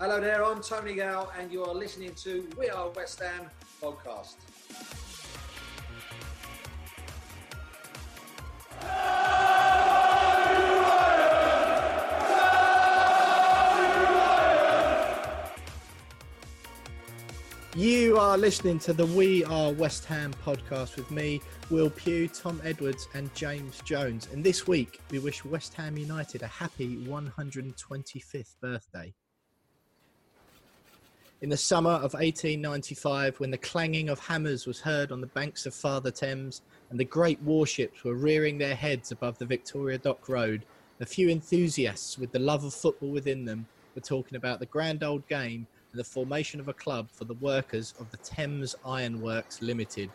Hello there, I'm Tony Gale, and you are listening to We Are West Ham podcast. You are listening to the We Are West Ham podcast with me, Will Pugh, Tom Edwards, and James Jones. And this week, we wish West Ham United a happy 125th birthday. In the summer of 1895, when the clanging of hammers was heard on the banks of Father Thames and the great warships were rearing their heads above the Victoria Dock Road, a few enthusiasts with the love of football within them were talking about the grand old game and the formation of a club for the workers of the Thames Iron Works Limited.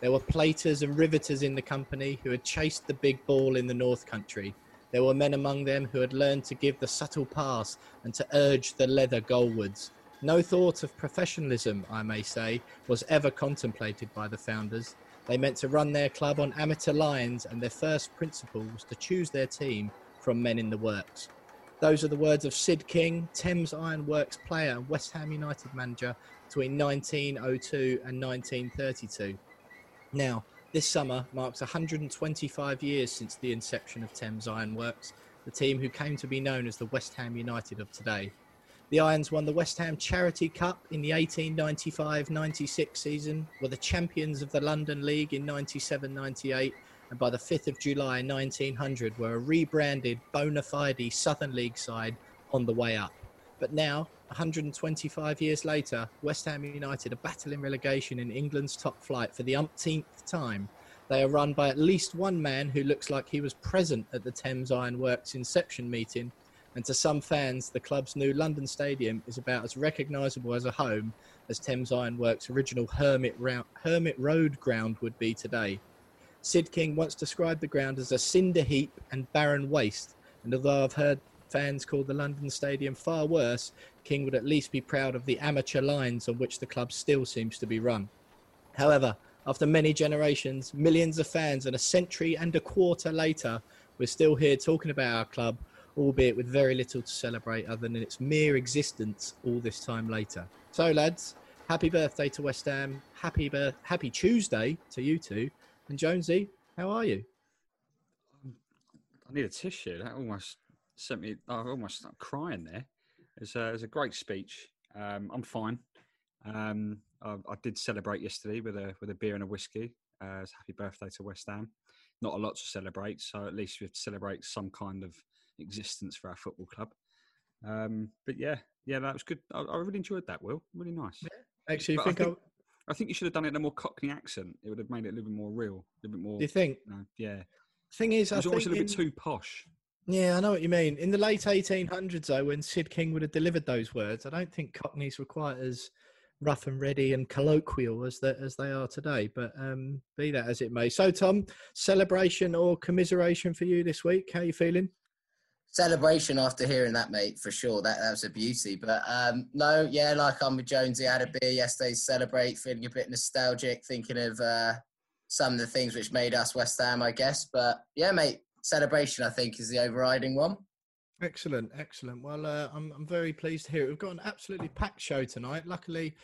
There were platers and riveters in the company who had chased the big ball in the North Country. There were men among them who had learned to give the subtle pass and to urge the leather goalwards. No thought of professionalism, I may say, was ever contemplated by the founders. They meant to run their club on amateur lines, and their first principle was to choose their team from men in the works. Those are the words of Sid King, Thames Ironworks player and West Ham United manager between 1902 and 1932. Now, this summer marks 125 years since the inception of Thames Ironworks, the team who came to be known as the West Ham United of today. The Irons won the West Ham Charity Cup in the 1895-96 season, were the champions of the London League in 97-98, and by the 5th of July 1900 were a rebranded bona fide Southern League side on the way up. But now, 125 years later, West Ham United are battling relegation in England's top flight for the umpteenth time. They are run by at least one man who looks like he was present at the Thames Iron Works inception meeting and to some fans, the club's new London Stadium is about as recognisable as a home as Thames Ironworks' original Hermit, Hermit Road ground would be today. Sid King once described the ground as a cinder heap and barren waste, and although I've heard fans call the London Stadium far worse, King would at least be proud of the amateur lines on which the club still seems to be run. However, after many generations, millions of fans, and a century and a quarter later, we're still here talking about our club albeit with very little to celebrate other than its mere existence all this time later. So, lads, happy birthday to West Ham. Happy happy Tuesday to you two. And Jonesy, how are you? I need a tissue. That almost sent me. I almost started crying there. It's a, a great speech. Um, I'm fine. Um, I, I, did celebrate yesterday with a with a beer and a whiskey. Uh, happy birthday to West Ham. Not a lot to celebrate, so at least we celebrate some kind of existence for our football club. Um, but yeah, yeah, that was good. I, I, really enjoyed that. Will really nice. Yeah. Actually, I think, I think, you should have done it in a more Cockney accent. It would have made it a little bit more real, a little bit more. Do you think? You know, yeah. Thing is, it was I think a little in, bit too posh. Yeah, I know what you mean. In the late 1800s, though, when Sid King would have delivered those words, I don't think Cockneys were quite as rough and ready and colloquial as that as they are today. But um, be that as it may. So, Tom, celebration or commiseration for you this week? How are you feeling? Celebration after hearing that, mate, for sure. That, that was a beauty. But um, no, yeah, like I'm with Jonesy. I had a beer yesterday to celebrate, feeling a bit nostalgic, thinking of uh, some of the things which made us West Ham, I guess. But yeah, mate, celebration, I think, is the overriding one. Excellent, excellent. Well, uh, I'm I'm very pleased to hear it. We've got an absolutely packed show tonight. Luckily,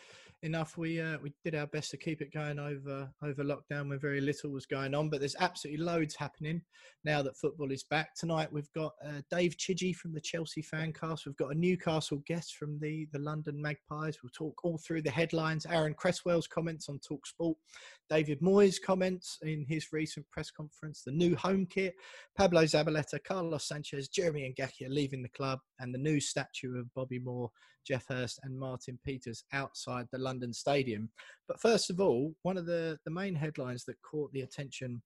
enough, we uh, we did our best to keep it going over over lockdown when very little was going on. But there's absolutely loads happening now that football is back. Tonight we've got uh, Dave Chidgey from the Chelsea Fancast. We've got a Newcastle guest from the the London Magpies. We'll talk all through the headlines. Aaron Cresswell's comments on Talk Sport. David Moyes' comments in his recent press conference. The new home kit. Pablo Zabaleta, Carlos Sanchez, Jeremy and Ngakia leaving the club, and the new statue of Bobby Moore, Geoff Hurst, and Martin Peters outside the London Stadium. But first of all, one of the, the main headlines that caught the attention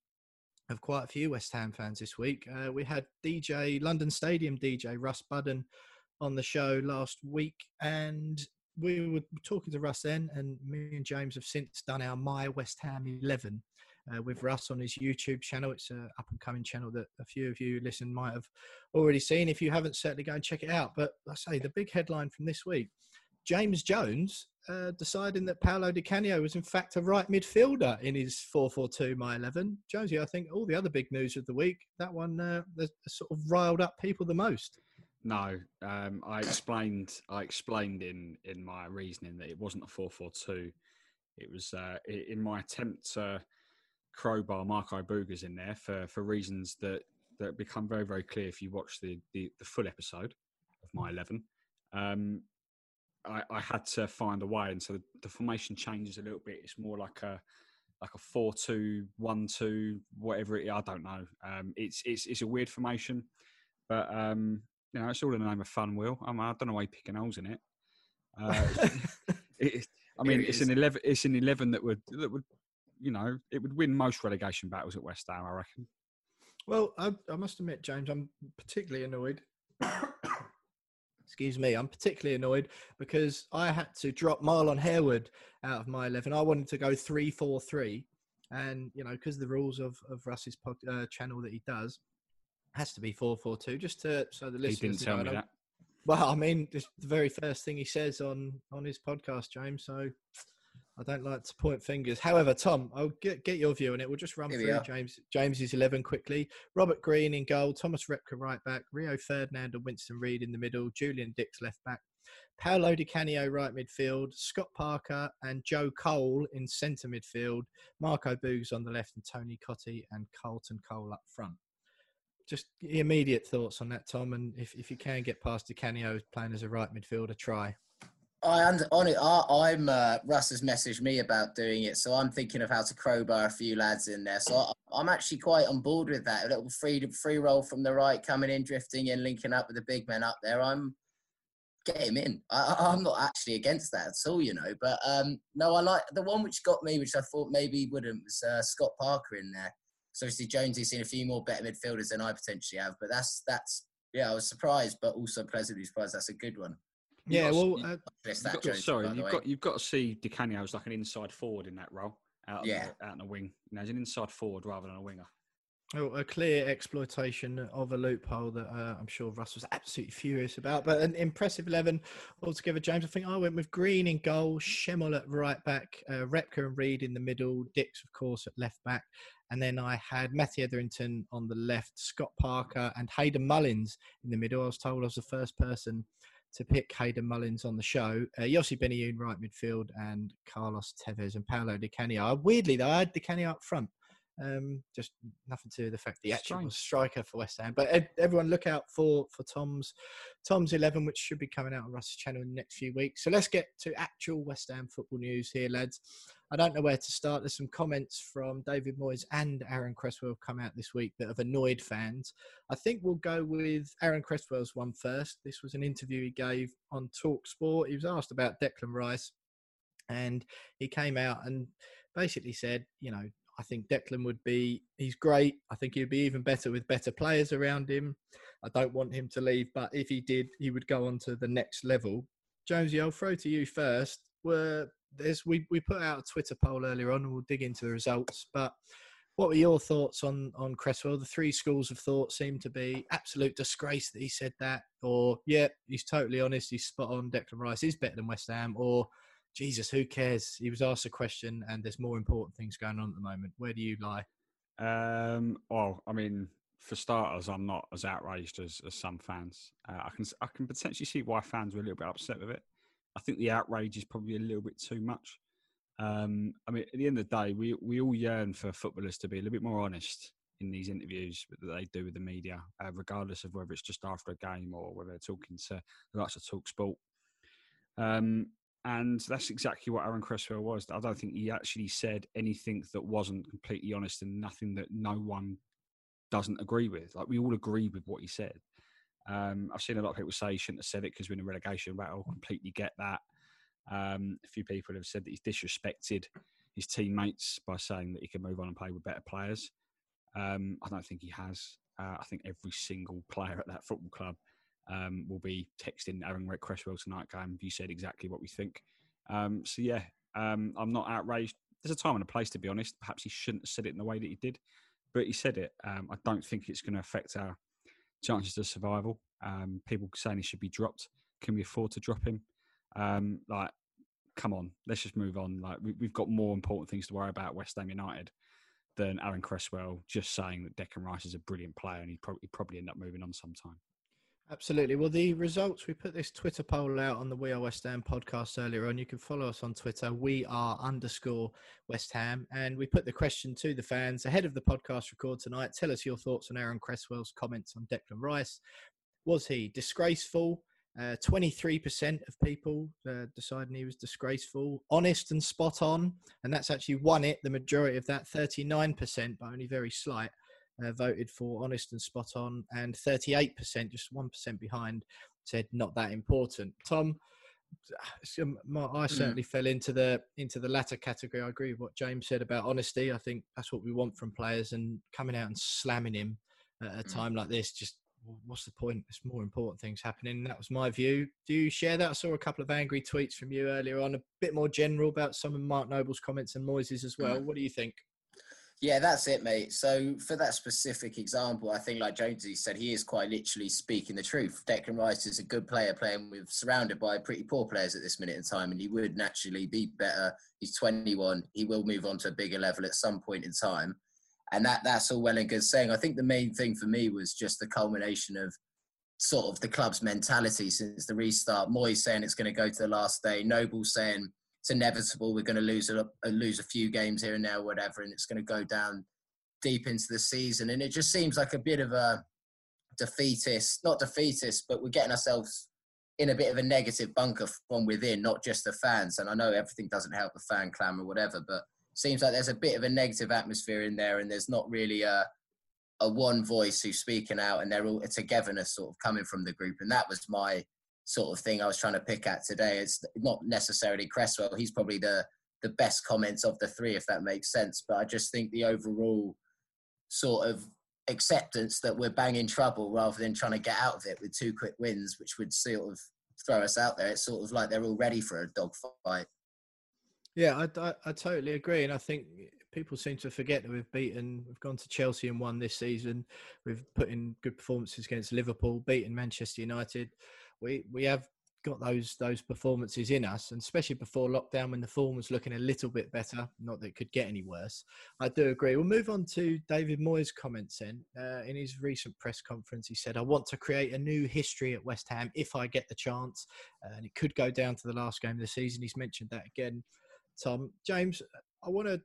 of quite a few West Ham fans this week, uh, we had DJ, London Stadium DJ Russ Budden on the show last week, and we were talking to Russ then, and me and James have since done our My West Ham 11 uh, with Russ on his YouTube channel. It's an up and coming channel that a few of you listen might have already seen. If you haven't, certainly go and check it out. But I say the big headline from this week James Jones uh, deciding that Paolo Di Canio was in fact a right midfielder in his 4-4-2 my 11. Jonesy, I think all the other big news of the week, that one uh, sort of riled up people the most. No, um, I explained. I explained in in my reasoning that it wasn't a four-four-two. It was uh, in my attempt to crowbar Marco Boogers in there for for reasons that that become very very clear if you watch the the, the full episode of my eleven. Um, I, I, had to find a way, and so the, the, formation changes a little bit. It's more like a like a four-two-one-two, whatever it. I don't know. Um, it's it's it's a weird formation, but um, you know, it's all in the name of fun. Will I, mean, I don't know why you're picking holes in it. Uh, it I mean, it it's an eleven. It's an eleven that would that would, you know, it would win most relegation battles at West Ham. I reckon. Well, I, I must admit, James, I'm particularly annoyed excuse me, I'm particularly annoyed because I had to drop Marlon Harewood out of my 11. I wanted to go 3 4 3. And, you know, because the rules of, of Russ's pod, uh, channel that he does has to be 4 4 2, just to so the listeners. He didn't tell know, me that. Well, I mean, it's the very first thing he says on on his podcast, James. So I don't like to point fingers. However, Tom, I'll get, get your view on it. We'll just run Here through James James's eleven quickly. Robert Green in goal, Thomas Repka right back, Rio Ferdinand and Winston Reid in the middle, Julian Dicks left back, Paolo Di Canio right midfield, Scott Parker and Joe Cole in centre midfield, Marco Boogs on the left, and Tony Cottee and Carlton Cole up front. Just immediate thoughts on that, Tom, and if, if you can get past Di Canio playing as a right midfielder, try. I under, on it. I, am uh, Russ has messaged me about doing it, so I'm thinking of how to crowbar a few lads in there. So I, am actually quite on board with that. A little free free roll from the right, coming in, drifting in, linking up with the big men up there. I'm get him in. I, am not actually against that at all, you know. But um, no, I like the one which got me, which I thought maybe wouldn't, was uh, Scott Parker in there. So obviously Jonesy's seen a few more better midfielders than I potentially have, but that's that's yeah, I was surprised, but also pleasantly surprised. That's a good one yeah, well, uh, got, Jones, sorry, you've got you've got to see Di Canio as like an inside forward in that role, out yeah, the, out in the wing. You know, as an inside forward rather than a winger. Oh, a clear exploitation of a loophole that uh, I'm sure Russ was absolutely furious about. But an impressive 11 altogether, James. I think I went with Green in goal, Schemmel at right back, uh, Repka and Reid in the middle, Dicks, of course, at left back. And then I had Matty Etherington on the left, Scott Parker, and Hayden Mullins in the middle. I was told I was the first person to pick Hayden Mullins on the show. Uh, Yossi Benayoun right midfield and Carlos Tevez and Paolo Di Canio. Weirdly, though, I had Di Canio up front. Um, just nothing to the fact that he actually was striker for West Ham. But everyone, look out for for Tom's Tom's eleven, which should be coming out on Russ's channel in the next few weeks. So let's get to actual West Ham football news here, lads. I don't know where to start. There's some comments from David Moyes and Aaron Cresswell come out this week that have annoyed fans. I think we'll go with Aaron Cresswell's one first. This was an interview he gave on Talk Sport. He was asked about Declan Rice, and he came out and basically said, you know, I think Declan would be, he's great. I think he'd be even better with better players around him. I don't want him to leave, but if he did, he would go on to the next level. Jonesy, I'll throw to you first. Were there's we, we put out a Twitter poll earlier on, and we'll dig into the results. But what were your thoughts on on Cresswell? The three schools of thought seem to be absolute disgrace that he said that, or yeah, he's totally honest, he's spot on. Declan Rice is better than West Ham, or Jesus, who cares? He was asked a question, and there's more important things going on at the moment. Where do you lie? Um, well, I mean, for starters, I'm not as outraged as, as some fans. Uh, I can I can potentially see why fans were a little bit upset with it. I think the outrage is probably a little bit too much. Um, I mean, at the end of the day, we we all yearn for footballers to be a little bit more honest in these interviews that they do with the media, uh, regardless of whether it's just after a game or whether they're talking to the likes of Talk Sport. Um, and that's exactly what Aaron Cresswell was. I don't think he actually said anything that wasn't completely honest and nothing that no one doesn't agree with. Like we all agree with what he said. Um, I've seen a lot of people say he shouldn't have said it because we're in a relegation battle. Completely get that. Um, a few people have said that he's disrespected his teammates by saying that he can move on and play with better players. Um, I don't think he has. Uh, I think every single player at that football club um, will be texting Aaron Cresswell tonight going, you said exactly what we think. Um, so, yeah, um, I'm not outraged. There's a time and a place, to be honest. Perhaps he shouldn't have said it in the way that he did, but he said it. Um, I don't think it's going to affect our chances of survival. Um, people saying he should be dropped. Can we afford to drop him? Um, like, come on, let's just move on. Like, we, have got more important things to worry about. West Ham United than Aaron Cresswell just saying that Declan Rice is a brilliant player and he'd probably, he'd probably end up moving on sometime. Absolutely. Well, the results, we put this Twitter poll out on the We Are West Ham podcast earlier on. You can follow us on Twitter, we are underscore West Ham. And we put the question to the fans ahead of the podcast record tonight. Tell us your thoughts on Aaron Cresswell's comments on Declan Rice. Was he disgraceful? Uh, 23% of people uh, deciding he was disgraceful, honest and spot on. And that's actually won it. The majority of that, 39%, but only very slight, uh, voted for honest and spot on. And 38%, just 1% behind, said not that important. Tom, I mm. certainly mm. fell into the into the latter category. I agree with what James said about honesty. I think that's what we want from players, and coming out and slamming him at a mm. time like this just what's the point? There's more important things happening. That was my view. Do you share that? I saw a couple of angry tweets from you earlier on, a bit more general about some of Mark Noble's comments and Moyes' as well. Mm. What do you think? Yeah, that's it, mate. So for that specific example, I think like Jonesy said, he is quite literally speaking the truth. Declan Rice is a good player playing with surrounded by pretty poor players at this minute in time, and he would naturally be better. He's 21. He will move on to a bigger level at some point in time and that that's all well and good saying. I think the main thing for me was just the culmination of sort of the club's mentality since the restart. Moyes saying it's going to go to the last day. Noble saying it's inevitable. We're going to lose a uh, lose a few games here and there, whatever, and it's going to go down deep into the season. And it just seems like a bit of a defeatist, not defeatist, but we're getting ourselves in a bit of a negative bunker from within, not just the fans. And I know everything doesn't help the fan clam or whatever, but seems like there's a bit of a negative atmosphere in there, and there's not really a a one voice who's speaking out, and they're all a togetherness sort of coming from the group, and that was my sort of thing I was trying to pick at today. It's not necessarily Cresswell; he's probably the the best comments of the three, if that makes sense. But I just think the overall sort of acceptance that we're banging trouble rather than trying to get out of it with two quick wins, which would sort of throw us out there. It's sort of like they're all ready for a dogfight. Yeah, I, I, I, totally agree, and I think people seem to forget that we've beaten, we've gone to Chelsea and won this season. We've put in good performances against Liverpool, beaten Manchester United. We we have got those those performances in us, and especially before lockdown when the form was looking a little bit better. Not that it could get any worse. I do agree. We'll move on to David Moyes' comments. Then uh, in his recent press conference, he said, "I want to create a new history at West Ham if I get the chance, uh, and it could go down to the last game of the season." He's mentioned that again Tom. James, I want to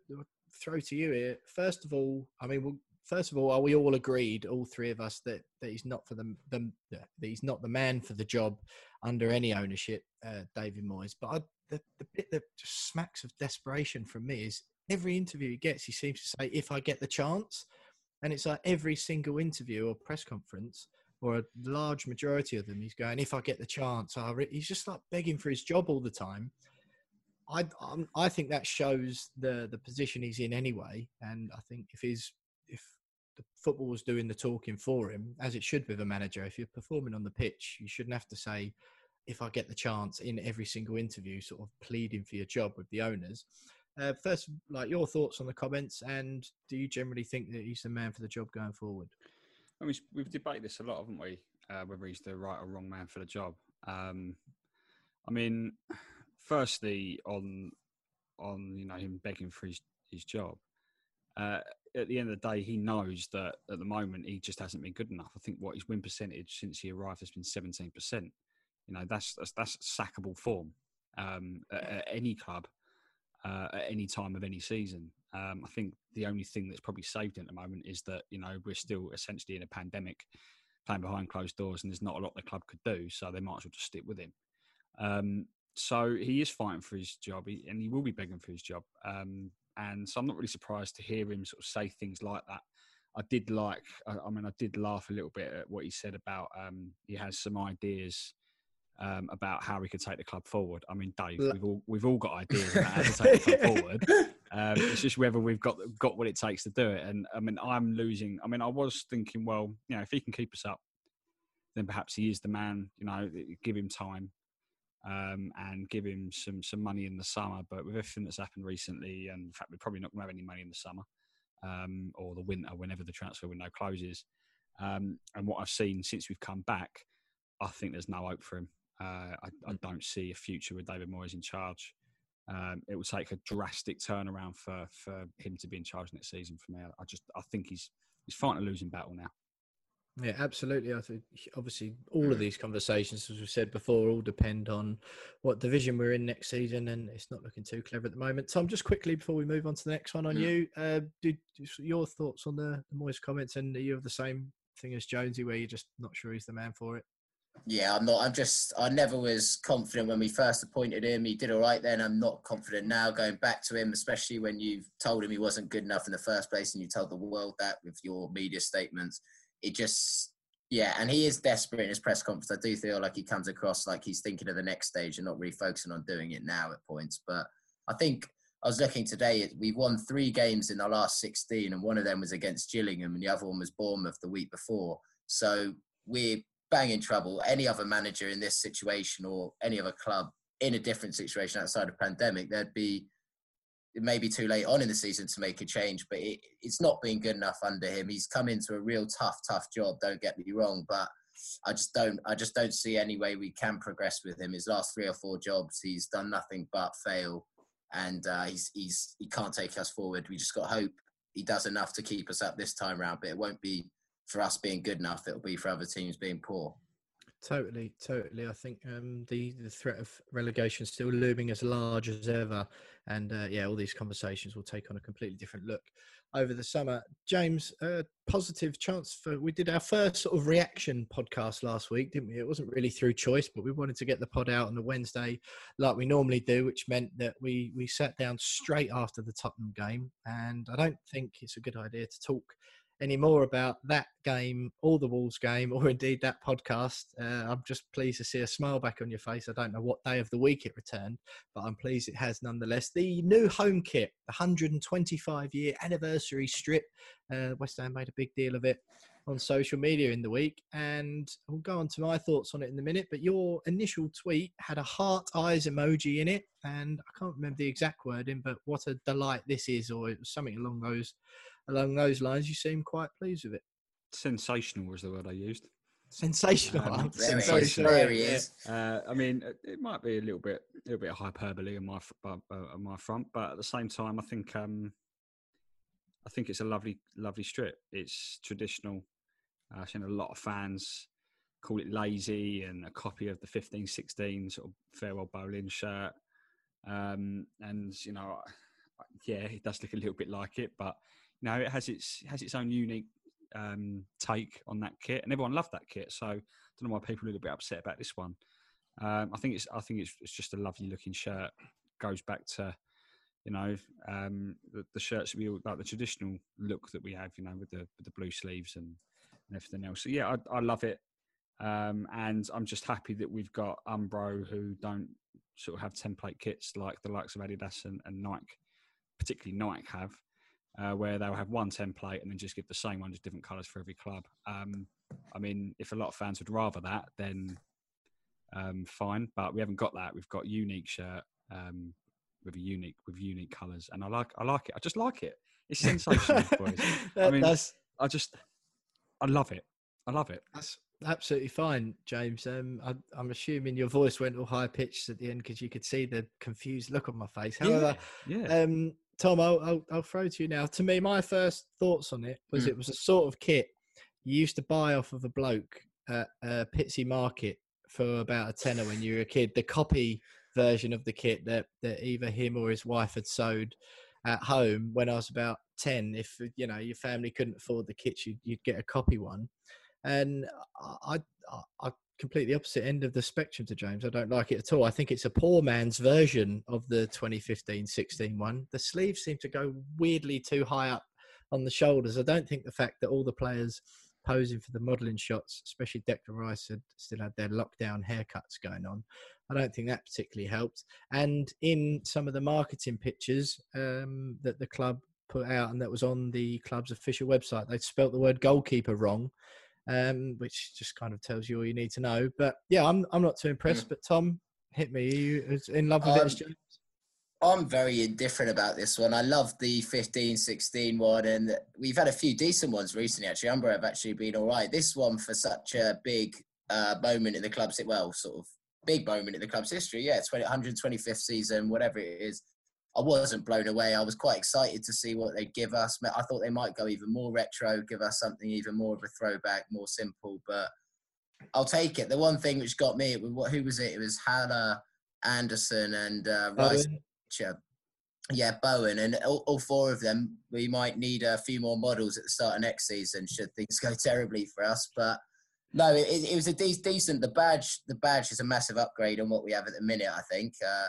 throw to you here. First of all, I mean, well, first of all, are we all agreed, all three of us, that, that he's not for the, the that he's not the man for the job under any ownership, uh, David Moyes. But I, the the bit that just smacks of desperation from me is every interview he gets, he seems to say, "If I get the chance," and it's like every single interview or press conference. Or a large majority of them, he's going, "If I get the chance," I he's just like begging for his job all the time I I think that shows the the position he's in anyway, and I think if he's if the football was doing the talking for him, as it should with a manager, if you're performing on the pitch, you shouldn't have to say, if I get the chance in every single interview, sort of pleading for your job with the owners. Uh, first, like your thoughts on the comments, and do you generally think that he's the man for the job going forward? I mean, we've debated this a lot, haven't we? Uh, whether he's the right or wrong man for the job. Um, I mean, firstly on on you know him begging for his his job. Uh, at the end of the day, he knows that at the moment he just hasn't been good enough. I think what his win percentage since he arrived has been seventeen percent. You know that's, that's that's sackable form. um, at, at any club uh, at any time of any season. Um, I think the only thing that's probably saved him at the moment is that you know we're still essentially in a pandemic, playing behind closed doors, and there's not a lot the club could do, so they might as well just stick with him. Um, so he is fighting for his job, he, and he will be begging for his job. Um, and so I'm not really surprised to hear him sort of say things like that. I did like, I, I mean, I did laugh a little bit at what he said about um, he has some ideas um, about how we could take the club forward. I mean, Dave, we've all we've all got ideas about how to take the club forward. Um, it's just whether we've got got what it takes to do it. And I mean, I'm losing. I mean, I was thinking, well, you know, if he can keep us up, then perhaps he is the man. You know, give him time. Um, and give him some some money in the summer. But with everything that's happened recently, and in fact, we're probably not going to have any money in the summer um, or the winter, whenever the transfer window closes. Um, and what I've seen since we've come back, I think there's no hope for him. Uh, I, I, don't see a future with David Moyes in charge. Um, it will take a drastic turnaround for, for him to be in charge next season. For me, I just I think he's he's fighting a losing battle now. Yeah, absolutely. I think obviously all of these conversations, as we said before, all depend on what division we're in next season, and it's not looking too clever at the moment. Tom, just quickly before we move on to the next one on you, uh, did your thoughts on the, the Moyes comments, and are you of the same thing as Jonesy, where you're just not sure he's the man for it? Yeah, I'm not. I'm just. I never was confident when we first appointed him. He did all right then. I'm not confident now going back to him, especially when you've told him he wasn't good enough in the first place, and you told the world that with your media statements. It just, yeah, and he is desperate in his press conference. I do feel like he comes across like he's thinking of the next stage and not really focusing on doing it now at points. But I think I was looking today. We've won three games in the last 16, and one of them was against Gillingham, and the other one was Bournemouth the week before. So we're bang in trouble. Any other manager in this situation or any other club in a different situation outside of pandemic, there'd be it may be too late on in the season to make a change, but it, it's not been good enough under him. He's come into a real tough, tough job. Don't get me wrong, but I just don't. I just don't see any way we can progress with him. His last three or four jobs, he's done nothing but fail, and uh, he's he's he can't take us forward. We just got hope he does enough to keep us up this time round, but it won't be for us being good enough, it'll be for other teams being poor. Totally, totally. I think um, the the threat of relegation still looming as large as ever, and uh, yeah, all these conversations will take on a completely different look over the summer. James, positive chance for we did our first sort of reaction podcast last week, didn't we? It wasn't really through choice, but we wanted to get the pod out on the Wednesday like we normally do, which meant that we we sat down straight after the Tottenham game, and I don't think it's a good idea to talk any more about that game or the Wolves game or indeed that podcast. Uh, I'm just pleased to see a smile back on your face. I don't know what day of the week it returned, but I'm pleased it has nonetheless. The new home kit, the 125 year anniversary strip. Uh, West Ham made a big deal of it on social media in the week, and we'll go on to my thoughts on it in a minute. But your initial tweet had a heart eyes emoji in it, and I can't remember the exact wording, but what a delight this is, or something along those along those lines, you seem quite pleased with it. Sensational was the word I used. Sensational. Um, sensational. There he is. Uh, I mean, it might be a little bit, a little bit of hyperbole on my uh, on my front, but at the same time, I think um, I think it's a lovely, lovely strip. It's traditional. Uh, I've seen a lot of fans call it lazy and a copy of the 15-16 sort of farewell bowling shirt. Um, and you know, yeah, it does look a little bit like it, but you know, it has its has its own unique um, take on that kit, and everyone loved that kit. So I don't know why people are a little bit upset about this one. Um, I think it's I think it's, it's just a lovely looking shirt. Goes back to you know um, the, the, shirts we all, like the traditional look that we have, you know, with the with the blue sleeves and, and everything else. So yeah, I, I love it, um, and I'm just happy that we've got Umbro who don't sort of have template kits like the likes of Adidas and, and Nike, particularly Nike have uh, where they'll have one template and then just give the same one, just different colours for every club. Um, I mean, if a lot of fans would rather that, then um, fine. But we haven't got that. We've got unique shirt um, with a unique with unique colours, and I like I like it. I just like it. It's sensational, boys. I mean, that's, I just I love it. I love it. That's absolutely fine, James. Um, I, am assuming your voice went all high pitched at the end because you could see the confused look on my face. However, yeah, yeah. Um, Tom, I'll, I'll, I'll, throw to you now. To me, my first thoughts on it was mm. it was a sort of kit you used to buy off of a bloke at uh, Pitsea Market for about a tenner when you were a kid. The copy version of the kit that that either him or his wife had sewed at home when I was about ten. If you know your family couldn't afford the kit, you'd, you'd get a copy one. And I, I, I completely opposite end of the spectrum to James. I don't like it at all. I think it's a poor man's version of the 2015-16 one. The sleeves seem to go weirdly too high up on the shoulders. I don't think the fact that all the players posing for the modelling shots, especially Declan Rice, had still had their lockdown haircuts going on. I don't think that particularly helped. And in some of the marketing pictures um, that the club put out and that was on the club's official website, they'd spelt the word goalkeeper wrong um, which just kind of tells you all you need to know. But yeah, I'm I'm not too impressed. Mm. But Tom, hit me. Are you in love with um, it, James? I'm very indifferent about this one. I love the 15 16 one, and we've had a few decent ones recently, actually. Umbro have actually been all right. This one, for such a big uh, moment in the club's, well, sort of big moment in the club's history, yeah, 20, 125th season, whatever it is, I wasn't blown away. I was quite excited to see what they'd give us. I thought they might go even more retro, give us something even more of a throwback, more simple. But I'll take it. The one thing which got me, who was it? It was Haller, Anderson, and uh, Rice. Yeah, Bowen, and all, all, four of them. We might need a few more models at the start of next season should things go terribly for us. But no, it, it was a de- decent. The badge, the badge is a massive upgrade on what we have at the minute. I think uh,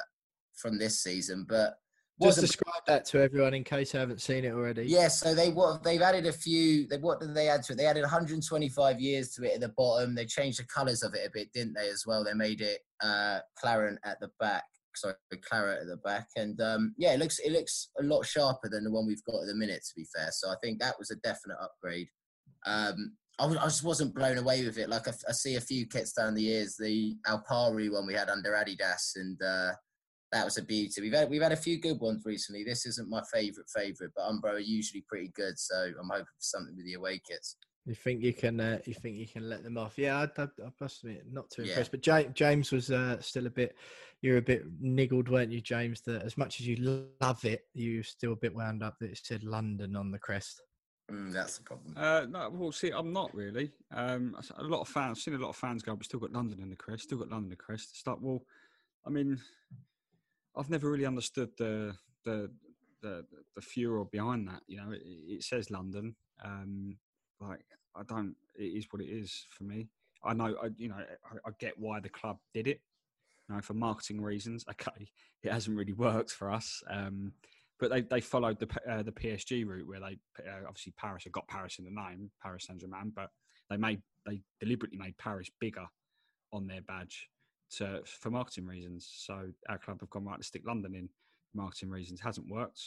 from this season, but just describe that to everyone in case I haven't seen it already. Yes, yeah, so they what they've added a few. They, what did they add to it? They added 125 years to it at the bottom. They changed the colours of it a bit, didn't they? As well, they made it uh, claret at the back. Sorry, claret at the back, and um, yeah, it looks it looks a lot sharper than the one we've got at the minute. To be fair, so I think that was a definite upgrade. Um, I, I just wasn't blown away with it. Like I, I, see a few kits down the years, the Alpari one we had under Adidas, and uh, that was a beauty. We've had we've had a few good ones recently. This isn't my favourite favourite, but Umbro are usually pretty good. So I'm hoping for something with the away kits. You think you can? Uh, you think you can let them off? Yeah, I, I, I must admit, not too impressed. But James, James was uh, still a bit. You're a bit niggled, weren't you, James? That as much as you love it, you're still a bit wound up that it said London on the crest. Mm, that's the problem. Uh, no, well, see, I'm not really. Um, a lot of fans, I've seen a lot of fans go, but still got London in the crest. Still got London in the crest. It's like, well, I mean, I've never really understood the the the, the furor behind that. You know, it, it says London. Um, like I don't. It is what it is for me. I know. I, you know, I, I get why the club did it. You know, for marketing reasons. Okay, it hasn't really worked for us. Um, but they, they followed the uh, the PSG route where they uh, obviously Paris have got Paris in the name, Paris Saint Germain, but they made they deliberately made Paris bigger on their badge to, for marketing reasons. So our club have gone right to stick London in marketing reasons. Hasn't worked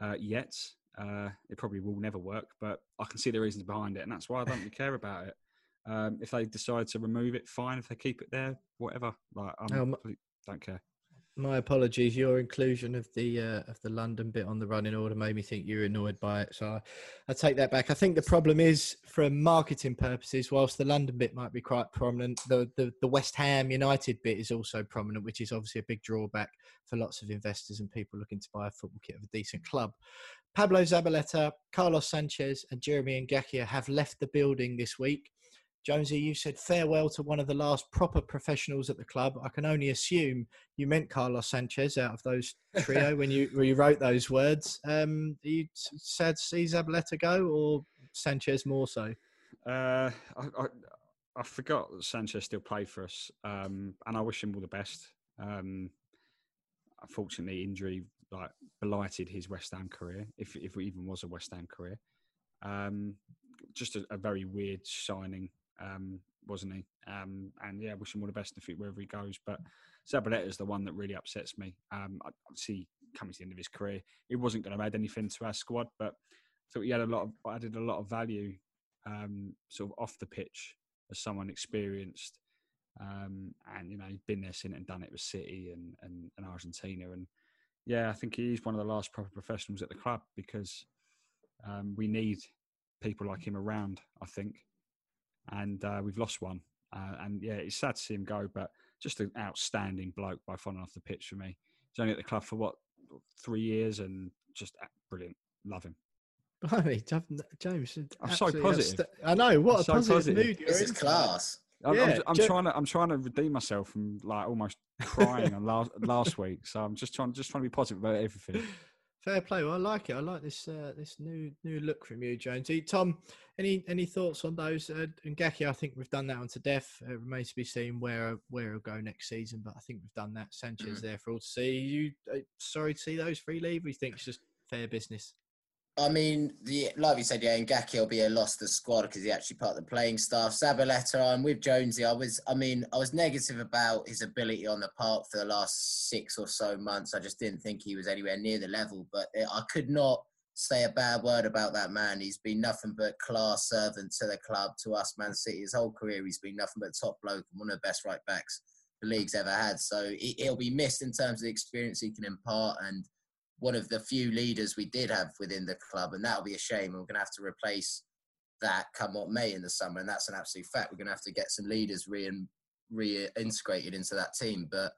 uh, yet. Uh, it probably will never work, but I can see the reasons behind it, and that's why I don't really care about it. Um, if they decide to remove it, fine. If they keep it there, whatever. Like, I um, don't care. My apologies. Your inclusion of the uh, of the London bit on the running order made me think you were annoyed by it. So I, I take that back. I think the problem is, from marketing purposes, whilst the London bit might be quite prominent, the, the the West Ham United bit is also prominent, which is obviously a big drawback for lots of investors and people looking to buy a football kit of a decent club. Pablo Zabaleta, Carlos Sanchez, and Jeremy Ngakia have left the building this week. Jonesy, you said farewell to one of the last proper professionals at the club. I can only assume you meant Carlos Sanchez out of those trio when you when you wrote those words. Um, are you sad to see Zabaleta go, or Sanchez more so? Uh, I, I, I, forgot that Sanchez still played for us, um, and I wish him all the best. Um, unfortunately, injury like blighted his West Ham career, if if it even was a West Ham career. Um, just a, a, very weird signing um, wasn't he? Um, and yeah, wish him all the best in the future wherever he goes. But Zabaleta is the one that really upsets me. Um, I, see coming to the end of his career, he wasn't going to add anything to our squad, but I thought he had a lot of added a lot of value, um, sort of off the pitch as someone experienced. Um, and you know he'd been there, seen it, and done it with City and, and, and Argentina. And yeah, I think he's one of the last proper professionals at the club because um, we need people like him around. I think and uh, we've lost one. Uh, and yeah, it's sad to see him go, but just an outstanding bloke by falling off the pitch for me. He's only at the club for what three years, and just brilliant. Love him. Blimey, James. I'm so positive. I know what I'm a so positive, positive, mood This is class. I'm, Yeah, I'm, I'm ju- trying to I'm trying to redeem myself from like almost crying on last last week. So I'm just trying just trying to be positive about everything. Fair play. Well, I like it. I like this uh, this new new look from you, Jonesy. Tom, any any thoughts on those? Uh, and Gaki, I think we've done that on to death. It remains to be seen where where he'll go next season, but I think we've done that. Sanchez there for all to see. You uh, sorry to see those three leave? We think it's just fair business? I mean, the like you said, yeah, Ngaki will be a loss to the squad because he actually part of the playing staff. Zabaleta, I'm with Jonesy. I was, I mean, I was negative about his ability on the park for the last six or so months. I just didn't think he was anywhere near the level. But eh, I could not say a bad word about that man. He's been nothing but class servant to the club, to us, Man City. His whole career, he's been nothing but top bloke and one of the best right backs the league's ever had. So he- he'll be missed in terms of the experience he can impart and one of the few leaders we did have within the club, and that'll be a shame. We're going to have to replace that come what may in the summer, and that's an absolute fact. We're going to have to get some leaders re reintegrated into that team. But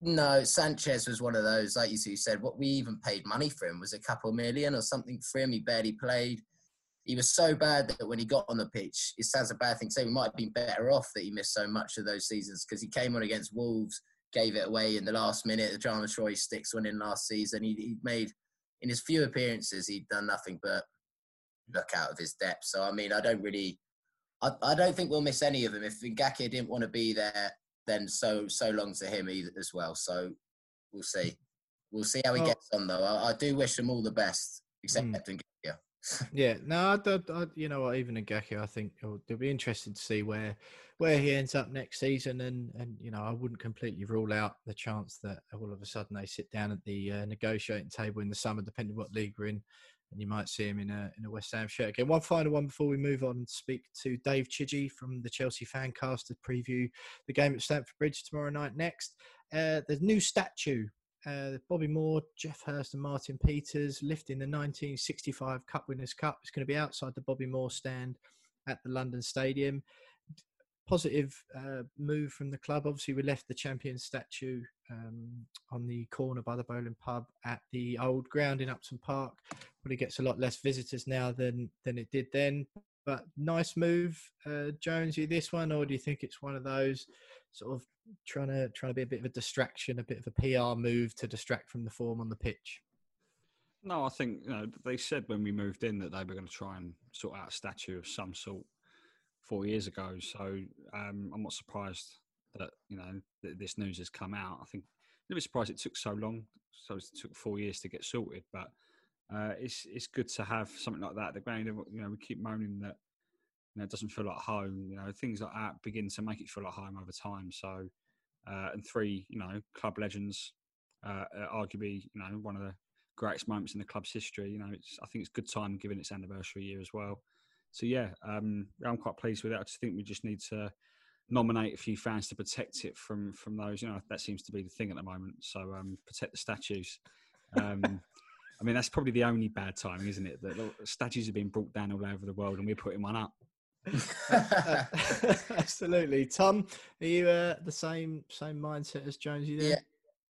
no, Sanchez was one of those, like you said. What we even paid money for him was a couple million or something for him. He barely played. He was so bad that when he got on the pitch, it sounds a bad thing to say. We might have been better off that he missed so much of those seasons because he came on against Wolves gave it away in the last minute. Adama Traoré sticks one in last season. He, he made in his few appearances, he'd done nothing but look out of his depth. So I mean, I don't really, I, I don't think we'll miss any of them. If Ngaki didn't want to be there, then so so long to him either, as well. So we'll see. We'll see how he Well- gets on though. I, I do wish him all the best, except Mm. Ngaki. Yeah, no, I, don't- I, you know what? Even Ngaki, I think it'll, it'll be interesting to see where where he ends up next season, and and you know, I wouldn't completely rule out the chance that all of a sudden they sit down at the uh, negotiating table in the summer, depending what league we're in, and you might see him in a in a West Ham shirt again. One final one before we move on and speak to Dave Chidgey from the Chelsea Fancast to preview the game at Stamford Bridge tomorrow night. Next, uh, the new statue uh, Bobby Moore, Geoff Hurst, and Martin Peters lifting the 1965 Cup Winners' Cup. It's going to be outside the Bobby Moore stand at the London Stadium. Positive uh, move from the club. Obviously, we left the champion statue um, on the corner by the bowling pub at the old ground in Upton Park. Probably gets a lot less visitors now than than it did then. But nice move, uh, Jonesy. This one, or do you think it's one of those sort of trying to trying to be a bit of a distraction, a bit of a PR move to distract from the form on the pitch. No, I think you know they said when we moved in that they were going to try and sort out a statue of some sort four years ago. So um, I'm not surprised that you know that this news has come out. I think a bit surprised it took so long. So it took four years to get sorted, but uh, it's it's good to have something like that. at The ground, you know, we keep moaning that you know it doesn't feel like home. You know, things like that begin to make it feel like home over time. So uh, and three, you know, club legends, uh, arguably, you know, one of the greatest moments in the club's history. You know, it's I think it's good time given its anniversary year as well. So yeah, um, I'm quite pleased with that. I just think we just need to nominate a few fans to protect it from from those. You know, that seems to be the thing at the moment. So um, protect the statues. Um, I mean, that's probably the only bad timing, isn't it? That statues have been brought down all over the world, and we're putting one up. Absolutely, Tom. Are you uh, the same same mindset as Jonesy? There? Yeah.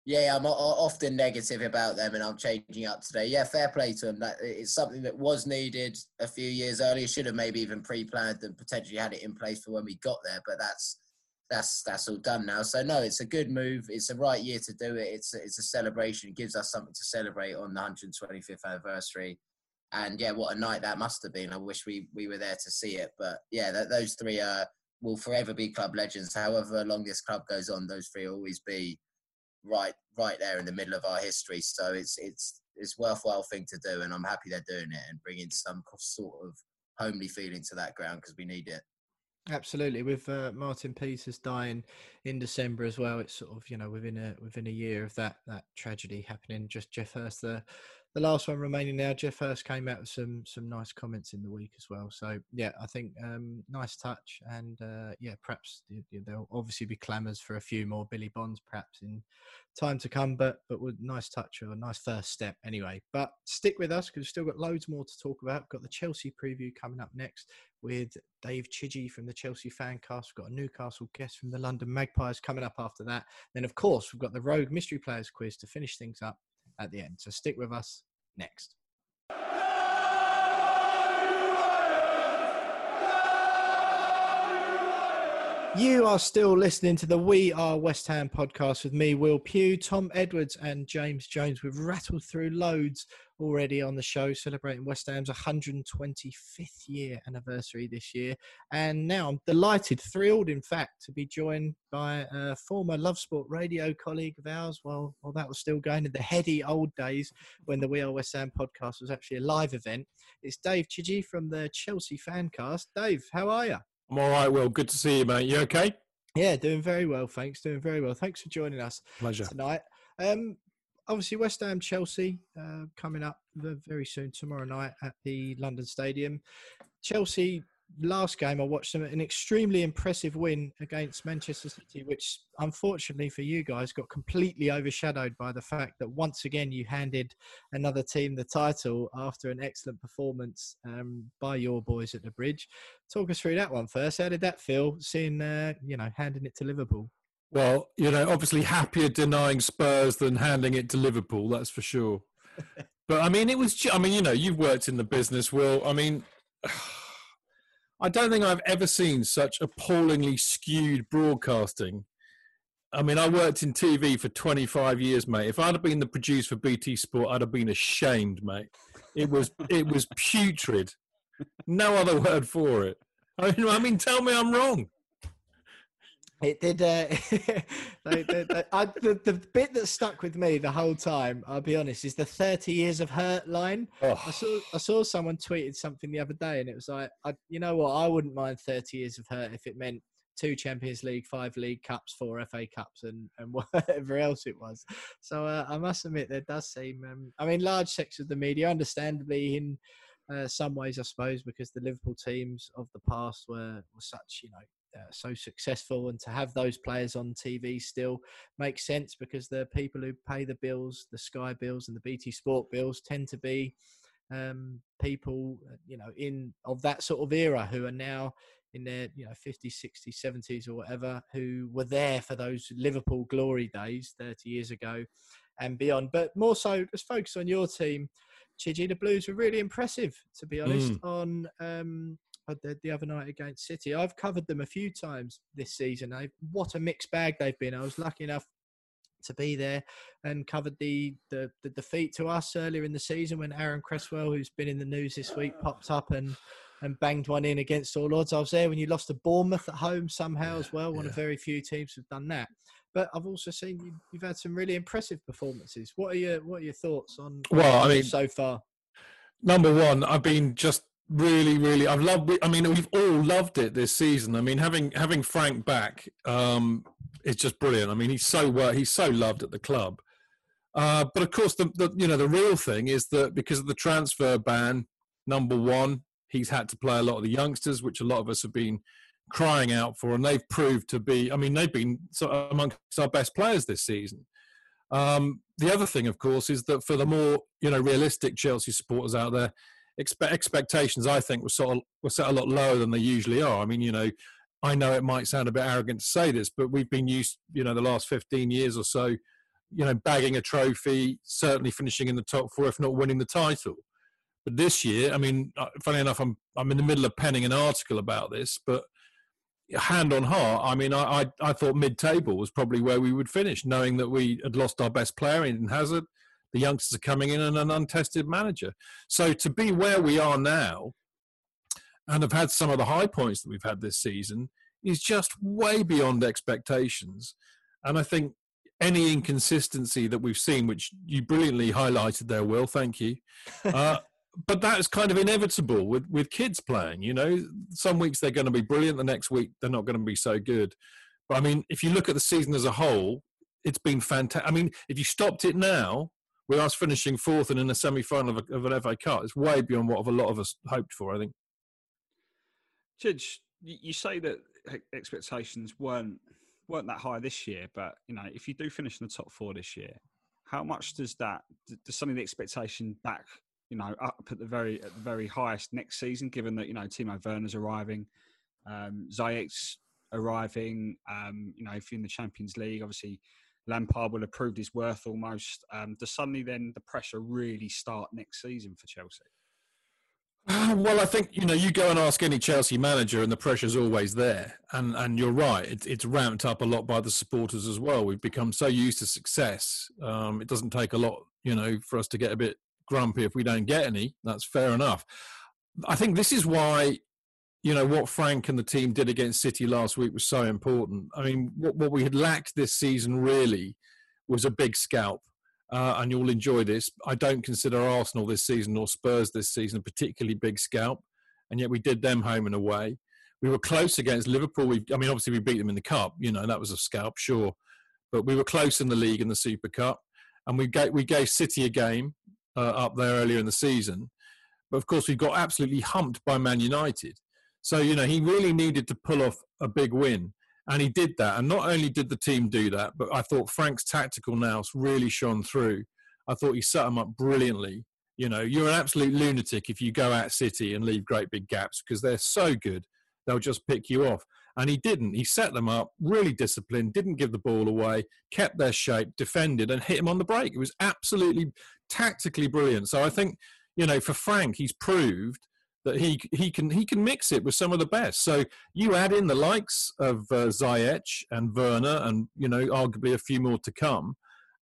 Yeah, I'm often negative about them, and I'm changing up today. Yeah, fair play to them. That it's something that was needed a few years earlier. Should have maybe even pre-planned and potentially had it in place for when we got there. But that's that's that's all done now. So no, it's a good move. It's the right year to do it. It's a, it's a celebration. It gives us something to celebrate on the 125th anniversary. And yeah, what a night that must have been. I wish we we were there to see it. But yeah, those three are will forever be club legends. However long this club goes on, those three will always be right right there in the middle of our history. So it's it's it's worthwhile thing to do, and I'm happy they're doing it and bringing some sort of homely feeling to that ground because we need it. Absolutely, with uh, Martin Peters dying in December as well, it's sort of you know within a within a year of that that tragedy happening. Just Geoff Hurst, the the last one remaining now. Geoff Hurst came out with some some nice comments in the week as well. So yeah, I think um, nice touch, and uh, yeah, perhaps there'll obviously be clamours for a few more Billy Bonds perhaps in time to come. But but with nice touch or a nice first step anyway. But stick with us because we've still got loads more to talk about. We've got the Chelsea preview coming up next with Dave Chidgey from the Chelsea Fancast. We've got a Newcastle guest from the London Magpies coming up after that. Then, of course, we've got the Rogue Mystery Players quiz to finish things up at the end. So stick with us next. You are still listening to the We Are West Ham podcast with me, Will Pugh, Tom Edwards, and James Jones. We've rattled through loads already on the show, celebrating West Ham's 125th year anniversary this year. And now I'm delighted, thrilled, in fact, to be joined by a former Love Sport radio colleague of ours. Well, well, that was still going in the heady old days when the We Are West Ham podcast was actually a live event. It's Dave Chidgey from the Chelsea Fancast. Dave, how are you? I'm all right, Will. Good to see you, mate. You okay? Yeah, doing very well, thanks. Doing very well. Thanks for joining us Pleasure. tonight. Um, obviously, West Ham Chelsea uh, coming up very soon tomorrow night at the London Stadium. Chelsea last game I watched them an extremely impressive win against Manchester City, which unfortunately for you guys got completely overshadowed by the fact that once again you handed another team the title after an excellent performance um, by your boys at the Bridge. Talk us through that one first. How did that feel, seeing uh, you know handing it to Liverpool? Well, you know, obviously happier denying Spurs than handing it to Liverpool. That's for sure. but I mean, it was. ju- I mean, you know, you've worked in the business, Will. I mean. I don't think I've ever seen such appallingly skewed broadcasting. I mean, I worked in TV for 25 years, mate. If I'd have been the producer for BT Sport, I'd have been ashamed, mate. It was it was putrid. No other word for it. I mean, I mean, tell me I'm wrong. It did. Uh, they, they, they, I, the, the bit that stuck with me the whole time, I'll be honest, is the 30 years of hurt line. I Oh, saw I saw someone tweeted something the other day, and it was like, I, you know what? I wouldn't mind 30 years of hurt if it meant two Champions League, five League Cups, four FA Cups, and and whatever else it was. So uh, I must admit, there does seem. Um, I mean, large sections of the media, understandably, in uh, some ways, I suppose, because the Liverpool teams of the past were were such, you know. Uh, so successful and to have those players on TV still makes sense because the people who pay the bills, the Sky bills and the BT Sport bills, tend to be um, people, uh, you know, in of that sort of era who are now in their, you know, 50s, 60s, 70s or whatever, who were there for those Liverpool glory days 30 years ago and beyond. But more so, let's focus on your team. Chidgey, the Blues were really impressive, to be honest, on um, the, the other night against City. I've covered them a few times this season. they what a mixed bag they've been. I was lucky enough to be there and covered the, the, the defeat to us earlier in the season when Aaron Cresswell, who's been in the news this week, popped up and and banged one in against all odds. I was there when you lost to Bournemouth at home somehow as well. One of very few teams who've done that. But I've also seen you, you've had some really impressive performances. What are your What are your thoughts on? Well, I mean- so far. number one, I've been just really, really. I've loved. I mean, we've all loved it this season. I mean, having having Frank back um, is just brilliant. I mean, he's so well. He's so loved at the club. Uh, but of course, the, the you know the real thing is that because of the transfer ban, number one, he's had to play a lot of the youngsters, which a lot of us have been crying out for, and they've proved to be. I mean, they've been amongst our best players this season. Um, the other thing, of course, is that for the more you know realistic Chelsea supporters out there, expe- expectations I think were sort of were set a lot lower than they usually are. I mean, you know, I know it might sound a bit arrogant to say this, but we've been used, you know, the last fifteen years or so, you know, bagging a trophy, certainly finishing in the top four, if not winning the title. But this year, I mean, uh, funny enough, I'm I'm in the middle of penning an article about this, but hand on heart, I mean, I I, I thought mid-table was probably where we would finish, knowing that we had lost our best player in Hazard, the youngsters are coming in, and an untested manager. So to be where we are now, and have had some of the high points that we've had this season, is just way beyond expectations. And I think any inconsistency that we've seen, which you brilliantly highlighted there, Will, thank you. Uh, but that's kind of inevitable with, with kids playing. You know, some weeks they're going to be brilliant, the next week they're not going to be so good. But I mean, if you look at the season as a whole, it's been fantastic. I mean, if you stopped it now, with us finishing fourth and in a semi-final of, of an FA Cup, it's way beyond what a lot of us hoped for. I think. Chidge, you say that expectations weren't weren't that high this year, but you know, if you do finish in the top four this year, how much does that does some of the expectation back, you know, up at the very at the very highest next season? Given that you know Timo Werner's arriving, um, Ziyech's arriving, um, you know, if you're in the Champions League, obviously Lampard will have proved his worth almost. Um, does suddenly then the pressure really start next season for Chelsea? Well, I think you know you go and ask any Chelsea manager, and the pressure's always there. And and you're right; it's it's ramped up a lot by the supporters as well. We've become so used to success. Um, it doesn't take a lot, you know, for us to get a bit grumpy if we don't get any. That's fair enough. I think this is why, you know, what Frank and the team did against City last week was so important. I mean, what what we had lacked this season really was a big scalp uh, and you'll enjoy this. I don't consider Arsenal this season or Spurs this season a particularly big scalp, and yet we did them home and away. We were close against Liverpool. We, I mean, obviously we beat them in the cup. You know that was a scalp, sure, but we were close in the league and the Super Cup, and we gave we gave City a game uh, up there earlier in the season. But of course, we got absolutely humped by Man United. So you know he really needed to pull off a big win. And he did that. And not only did the team do that, but I thought Frank's tactical nous really shone through. I thought he set them up brilliantly. You know, you're an absolute lunatic if you go at City and leave great big gaps because they're so good, they'll just pick you off. And he didn't. He set them up, really disciplined, didn't give the ball away, kept their shape, defended, and hit him on the break. It was absolutely tactically brilliant. So I think, you know, for Frank, he's proved that he he can he can mix it with some of the best. So you add in the likes of uh, Ziyech and Werner, and you know arguably a few more to come,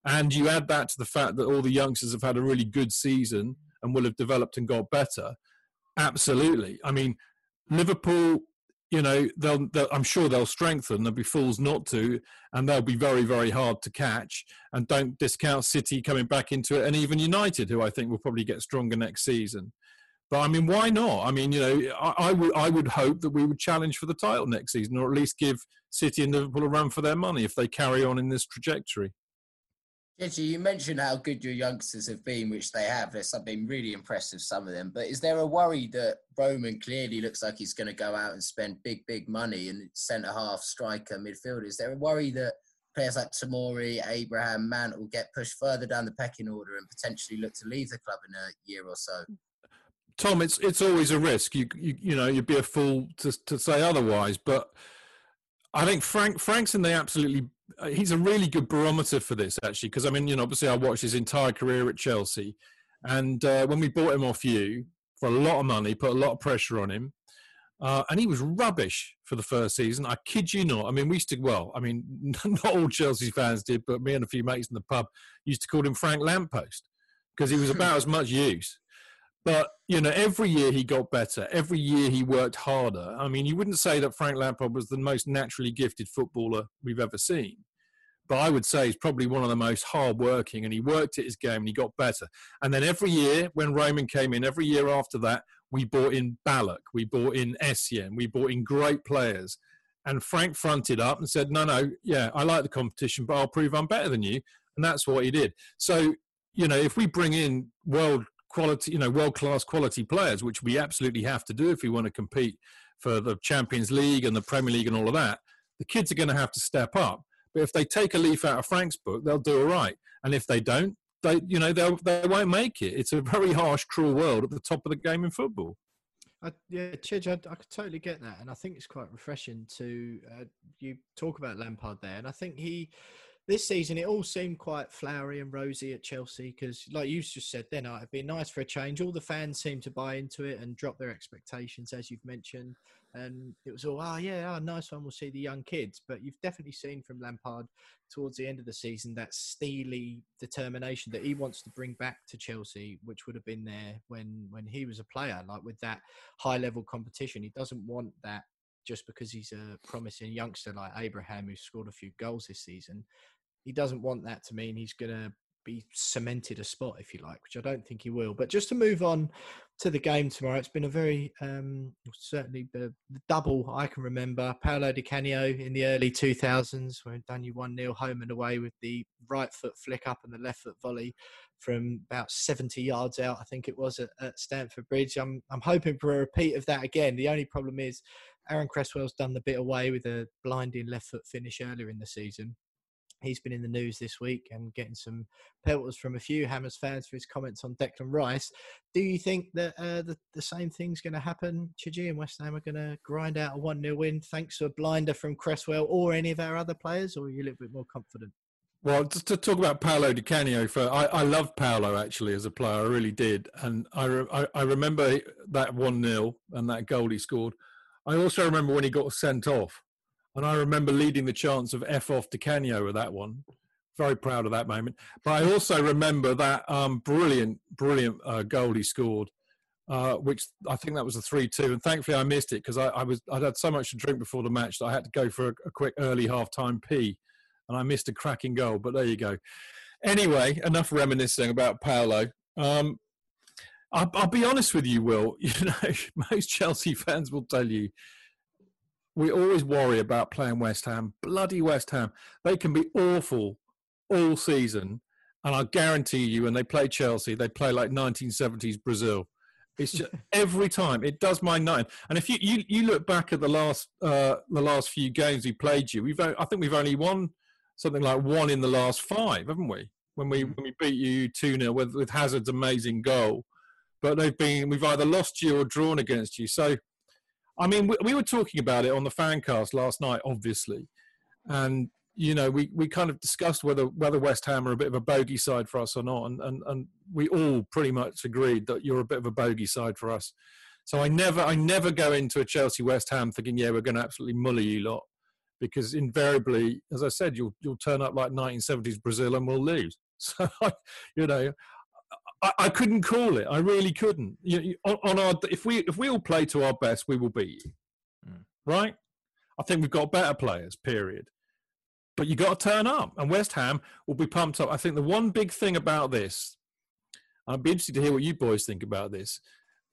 and you add that to the fact that all the youngsters have had a really good season and will have developed and got better. Absolutely, I mean Liverpool. You know, they'll, they'll, I'm sure they'll strengthen. They'll be fools not to, and they'll be very, very hard to catch. And don't discount City coming back into it, and even United, who I think will probably get stronger next season. But I mean, why not? I mean, you know, I, I, would I would hope that we would challenge for the title next season, or at least give City and Liverpool a run for their money if they carry on in this trajectory. Chidgey, you mentioned how good your youngsters have been, which they have. There's something really impressive, some of them. But is there a worry that Roman clearly looks like he's going to go out and spend big, big money in centre half, striker, midfielder? Is there a worry that players like Tomori, Abraham, Mount will get pushed further down the pecking order and potentially look to leave the club in a year or so? Tom, it's it's always a risk. You you you know you'd be a fool to to say otherwise. But I think Frank Frank's in the absolutely. Uh, he's a really good barometer for this actually because I mean you know obviously I watched his entire career at Chelsea, and uh, when we bought him off you for a lot of money, put a lot of pressure on him. Uh, and he was rubbish for the first season. I kid you not. I mean, we used to, well, I mean, not all Chelsea fans did, but me and a few mates in the pub used to call him Frank Lamppost because he was about as much use. But you know, every year he got better. Every year he worked harder. I mean, you wouldn't say that Frank Lampard was the most naturally gifted footballer we've ever seen, but I would say he's probably one of the most hardworking. And he worked at his game and he got better. And then every year when Roman came in, every year after that, we bought in Ballack, we bought in Essien, we bought in great players. And Frank fronted up and said, "No, no, yeah, I like the competition, but I'll prove I'm better than you." And that's what he did. So you know, if we bring in world quality, you know, world class quality players, which we absolutely have to do if we want to compete for the Champions League and the Premier League and all of that. The kids are going to have to step up. But if they take a leaf out of Frank's book, they'll do all right. And if they don't, they, you know, they they won't make it. It's a very harsh, cruel world at the top of the game in football. I, yeah, Chidge, I, I could totally get that, and I think it's quite refreshing to uh, you talk about Lampard there, and I think he this season it all seemed quite flowery and rosy at Chelsea because, like you just said, then uh, it'd be nice for a change. All the fans seemed to buy into it and drop their expectations, as you've mentioned. And it was all, oh yeah, oh, nice one. We'll see the young kids. But you've definitely seen from Lampard towards the end of the season that steely determination that he wants to bring back to Chelsea, which would have been there when when he was a player, like with that high level competition. He doesn't want that just because he's a promising youngster like Abraham who scored a few goals this season. He doesn't want that to mean he's going to be cemented a spot, if you like, which I don't think he will. But just to move on to the game tomorrow, it's been a very um, certainly the, the, double I can remember. Paolo Di Canio in the early 2000s when done you 1 0 home and away with the right foot flick up and the left foot volley from about 70 yards out, I think it was at, at Stamford Bridge. I'm, I'm hoping for a repeat of that again. The only problem is Aaron Cresswell's done the bit away with a blinding left foot finish earlier in the season. He's been in the news this week and getting some pelters from a few Hammers fans for his comments on Declan Rice. Do you think that uh, the, the same thing's going to happen? Chidgey and West Ham are going to grind out a 1 0 win thanks to a blinder from Cresswell or any of our other players, or are you a little bit more confident? Well, just to talk about Paolo Di Canio, for I, I love Paolo actually as a player, I really did, and I re, I, I, remember that one 0 and that goal he scored. I also remember when he got sent off, and I remember leading the chance of F off Di Canio with that one. Very proud of that moment. But I also remember that um, brilliant, brilliant uh, goal he scored, uh, which I think that was a three-two, and thankfully I missed it because I, I was I'd had so much to drink before the match that I had to go for a, a quick early half-time pee and I missed a cracking goal. But there you go. Anyway, enough reminiscing about Paolo. Um, I'll, I'll, be honest with you, Will. You know, most Chelsea fans will tell you we always worry about playing West Ham. Bloody West Ham. They can be awful all season, and I guarantee you, when they play Chelsea, they play like 1970s Brazil. It's just every time it does my nine. And if you, you, you look back at the last uh, the last few games we played you, we've I think we've only won something like one in the last five, haven't we? When we mm. when we beat you two 0 with with Hazard's amazing goal, but they've been we've either lost you or drawn against you. So, I mean, we, we were talking about it on the fancast last night, obviously, and you know we, we kind of discussed whether whether West Ham are a bit of a bogey side for us or not, and, and and we all pretty much agreed that you're a bit of a bogey side for us. So I never I never go into a Chelsea West Ham thinking yeah we're going to absolutely mully you lot because invariably, as I said, you'll you'll turn up like 1970s Brazil and we'll lose. So, I, you know, I, I couldn't call it. I really couldn't. You, you, on, on, our if we if we all play to our best, we will beat you, mm. right? I think we've got better players. Period. But you got to turn up, and West Ham will be pumped up. I think the one big thing about this, I'd be interested to hear what you boys think about this.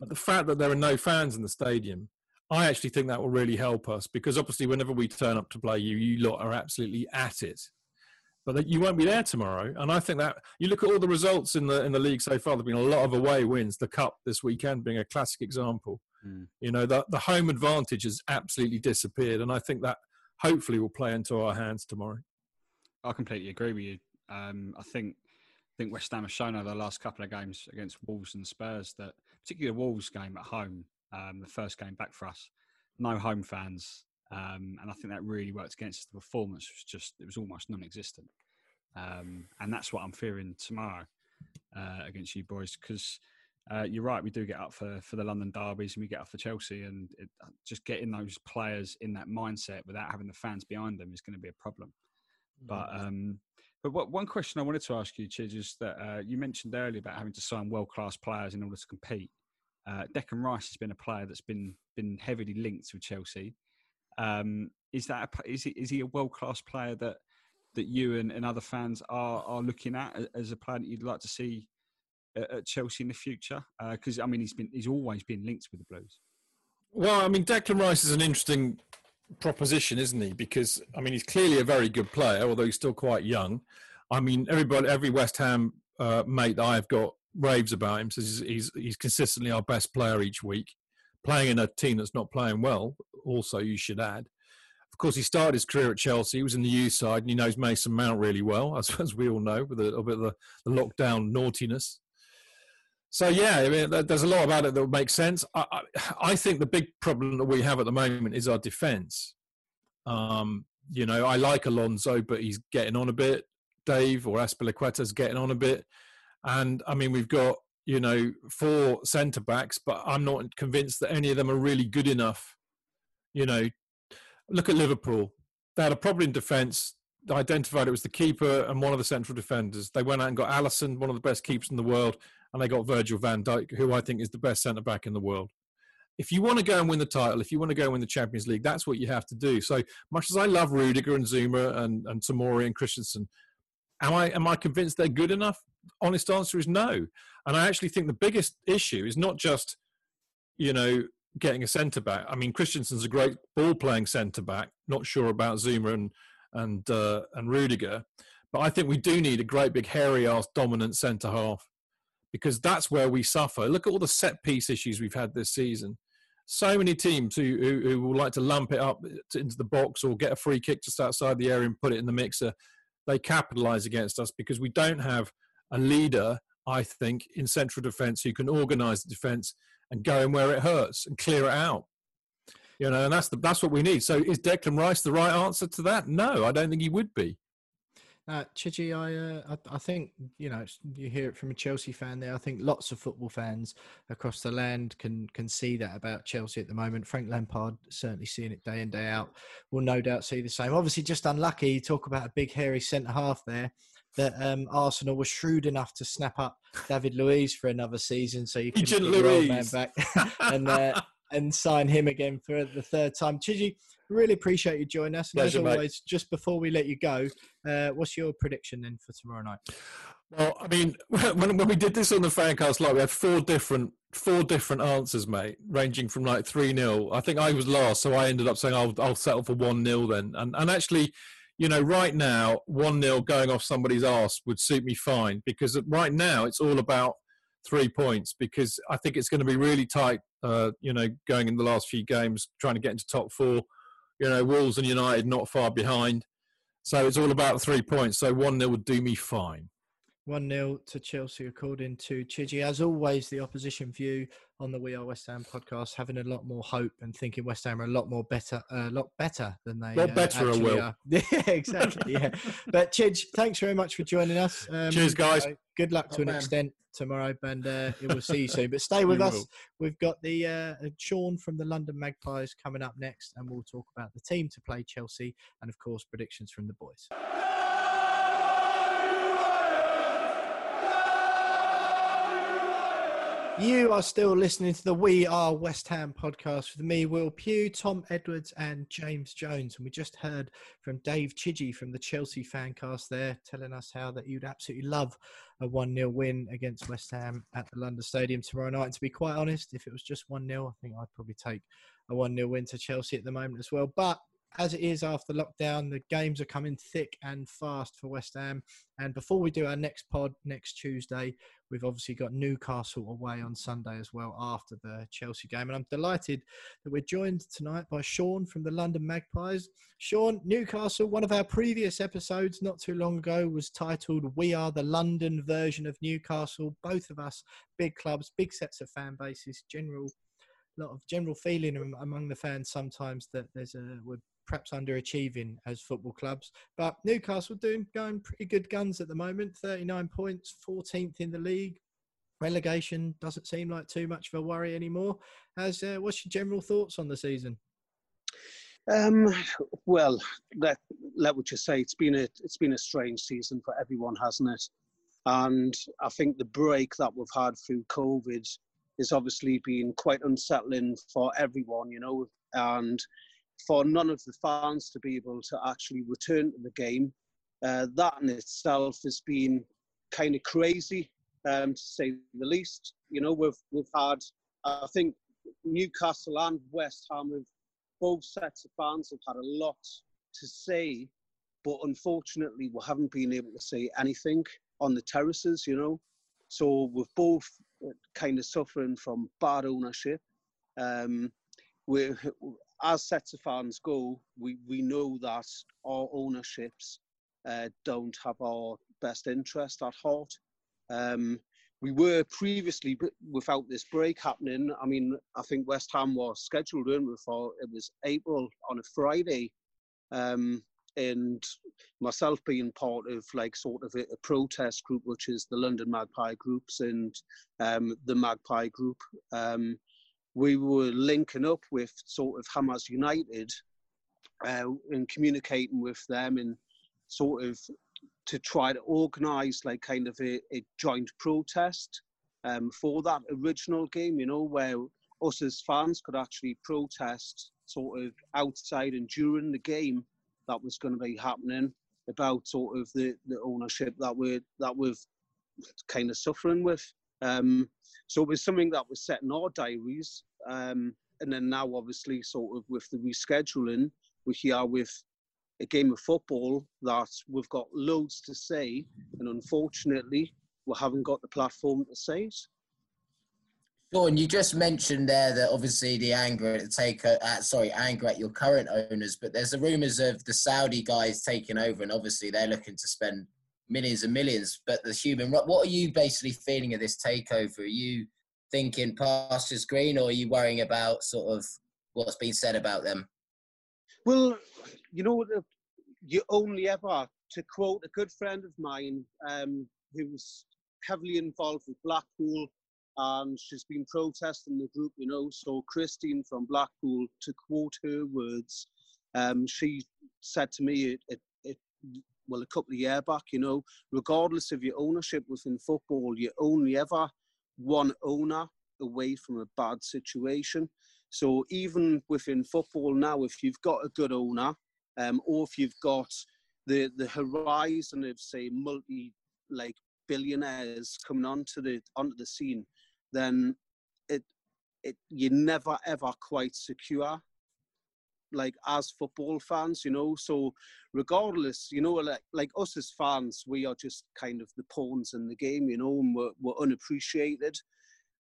But the fact that there are no fans in the stadium I actually think that will really help us because obviously, whenever we turn up to play you, you lot are absolutely at it. But you won't be there tomorrow, and I think that you look at all the results in the in the league so far. There've been a lot of away wins. The cup this weekend being a classic example. Mm. You know, the the home advantage has absolutely disappeared, and I think that hopefully will play into our hands tomorrow. I completely agree with you. Um, I think I think West Ham have shown over the last couple of games against Wolves and Spurs that, particularly the Wolves game at home, um, the first game back for us. No home fans, um, and I think that really worked against us. The performance was just it was almost non-existent, um, and that's what I'm fearing tomorrow uh, against you boys because. Uh, you're right. We do get up for, for the London derbies and we get up for Chelsea, and it, just getting those players in that mindset without having the fans behind them is going to be a problem. But mm. um, but what, one question I wanted to ask you, Chidge, is that uh, you mentioned earlier about having to sign world class players in order to compete. Uh, Declan Rice has been a player that's been been heavily linked with Chelsea. Um, is that a, is he, is he a world class player that that you and, and other fans are are looking at as a player that you'd like to see at, at Chelsea in the future? Because uh, I mean, he's been he's always been linked with the Blues. Well, I mean, Declan Rice is an interesting proposition, isn't he? Because I mean, he's clearly a very good player, although he's still quite young. I mean, everybody, every West Ham uh, mate that I've got raves about him. Says he's he's consistently our best player each week, playing in a team that's not playing well. Also, you should add. Of course, he started his career at Chelsea. He was in the youth side, and he knows Mason Mount really well, as, as we all know, with a little bit of the, the lockdown naughtiness. So yeah, I mean, there's a lot about it that would make sense. I, I, I think the big problem that we have at the moment is our defence. Um, you know, I like Alonso, but he's getting on a bit. Dave or Azpilicueta's getting on a bit. And I mean, we've got, you know, four centre backs, but I'm not convinced that any of them are really good enough. You know, look at Liverpool. They had a problem in defence. They identified it was the keeper and one of the central defenders. They went out and got Alisson, one of the best keepers in the world, and they got Virgil van Dijk, who I think is the best centre back in the world. If you want to go and win the title, if you want to go and win the Champions League, that's what you have to do. So much as I love Rudiger and Zouma and, and Tomori and Christensen, am I am I convinced they're good enough? honest answer is no. And I actually think the biggest issue is not just, you know, getting a centre back. I mean, Christensen's a great ball playing centre back. Not sure about Zouma and and uh, and Rudiger, but I think we do need a great big hairy ass dominant centre half because that's where we suffer. Look at all the set piece issues we've had this season. So many teams who, who, who will like to lump it up into the box or get a free kick just outside the area and put it in the mixer. They capitalise against us because we don't have a leader, I think, in central defence who can organise the defence and go in where it hurts and clear it out. You know, and that's the, that's what we need. So, is Declan Rice the right answer to that? No, I don't think he would be. Uh, I, uh, I, I think you know you hear it from a Chelsea fan there. I think lots of football fans across the land can can see that about Chelsea at the moment. Frank Lampard certainly seeing it day in day out. Will no doubt see the same. Obviously, just unlucky. You talk about a big hairy centre half there. That um, Arsenal was shrewd enough to snap up David Luiz for another season, so you can get man back and uh, and sign him again for the third time. Chidgey, really appreciate you joining us. And Pleasure, as mate. always, just before we let you go, uh, what's your prediction then for tomorrow night? Well, I mean, when, when we did this on the fancast live, we had four different four different answers, mate, ranging from like three 0 I think I was last, so I ended up saying I'll I'll settle for one 0 then. And and actually, you know, right now one 0 going off somebody's arse would suit me fine because right now it's all about three points because I think it's going to be really tight. Uh, you know, going in the last few games, trying to get into top four. You know, Wolves and United not far behind. So it's all about three points. So one 0 would do me fine. 1 0 to Chelsea, according to Chidgey. As always, the opposition view on the We Are West Ham podcast, having a lot more hope and thinking West Ham are a lot more better, a lot better than they Lot uh, better, I actually will. are. Yeah, exactly. Yeah. but Chidge, thanks very much for joining us. Um, Cheers, guys. uh, good luck to Top an man. extent tomorrow, and uh, we'll see you soon. But stay with We us. will. We've got the uh, Sean from the London Magpies coming up next, and we'll talk about the team to play Chelsea and, of course, predictions from the boys. You are still listening to the We Are West Ham podcast with me, Will Pugh, Tom Edwards, and James Jones. And we just heard from Dave Chidgey from the Chelsea fancast there, telling us how that you'd absolutely love a 1 0 win against West Ham at the London Stadium tomorrow night. And to be quite honest, if it was just 1 0, I think I'd probably take a 1 0 win to Chelsea at the moment as well. But as it is after lockdown, the games are coming thick and fast for West Ham. And before we do our next pod next Tuesday, we've obviously got Newcastle away on Sunday as well after the Chelsea game. And I'm delighted that we're joined tonight by Sean from the London Magpies. Sean, Newcastle, one of our previous episodes not too long ago was titled We Are the London version of Newcastle. Both of us, big clubs, big sets of fan bases, general lot of general feeling among the fans sometimes that there's a we're perhaps underachieving as football clubs. But Newcastle doing going pretty good guns at the moment. 39 points, 14th in the league. Relegation doesn't seem like too much of a worry anymore. As uh, what's your general thoughts on the season? Um, well, let let what you say. It's been a it's been a strange season for everyone, hasn't it? And I think the break that we've had through COVID has obviously been quite unsettling for everyone, you know, and for none of the fans to be able to actually return to the game. Uh, that in itself has been kind of crazy, um, to say the least. You know, we've we've had, I think, Newcastle and West Ham have both sets of fans have had a lot to say, but unfortunately, we haven't been able to say anything on the terraces, you know. So we're both kind of suffering from bad ownership. Um, we, as sets of fans go, we, we know that our ownerships uh, don't have our best interest at heart. Um, we were previously without this break happening. I mean, I think West Ham was scheduled in before it was April on a Friday, um, and myself being part of like sort of a, a protest group, which is the London Magpie groups and um, the Magpie group. Um, we were linking up with sort of Hammers United uh, and communicating with them and sort of to try to organise like kind of a, a joint protest um, for that original game, you know, where us as fans could actually protest sort of outside and during the game that was going to be happening about sort of the, the ownership that we're that we've kind of suffering with. Um, so it was something that was set in our diaries, um, and then now obviously sort of with the rescheduling, we're here with a game of football that we've got loads to say, and unfortunately we haven't got the platform to say it. Sean, you just mentioned there that obviously the anger at the take, uh, sorry, anger at your current owners, but there's the rumours of the Saudi guys taking over, and obviously they're looking to spend millions and millions. But the human, what are you basically feeling of this takeover? Are you thinking pastures green, or are you worrying about sort of what's been said about them? Well, you know, you only ever to quote a good friend of mine um, who's heavily involved with Blackpool and she's been protesting the group, you know. So Christine from Blackpool, to quote her words, um, she said to me, it, it, it, well, a couple of years back, you know, regardless of your ownership within football, you're only ever one owner away from a bad situation. So even within football now, if you've got a good owner, um, or if you've got the the horizon of say multi like billionaires coming onto the onto the scene, then it it you're never ever quite secure like as football fans you know? So regardless you know like like us as fans we are just kind of the pawns in the game you know and we're, we're unappreciated.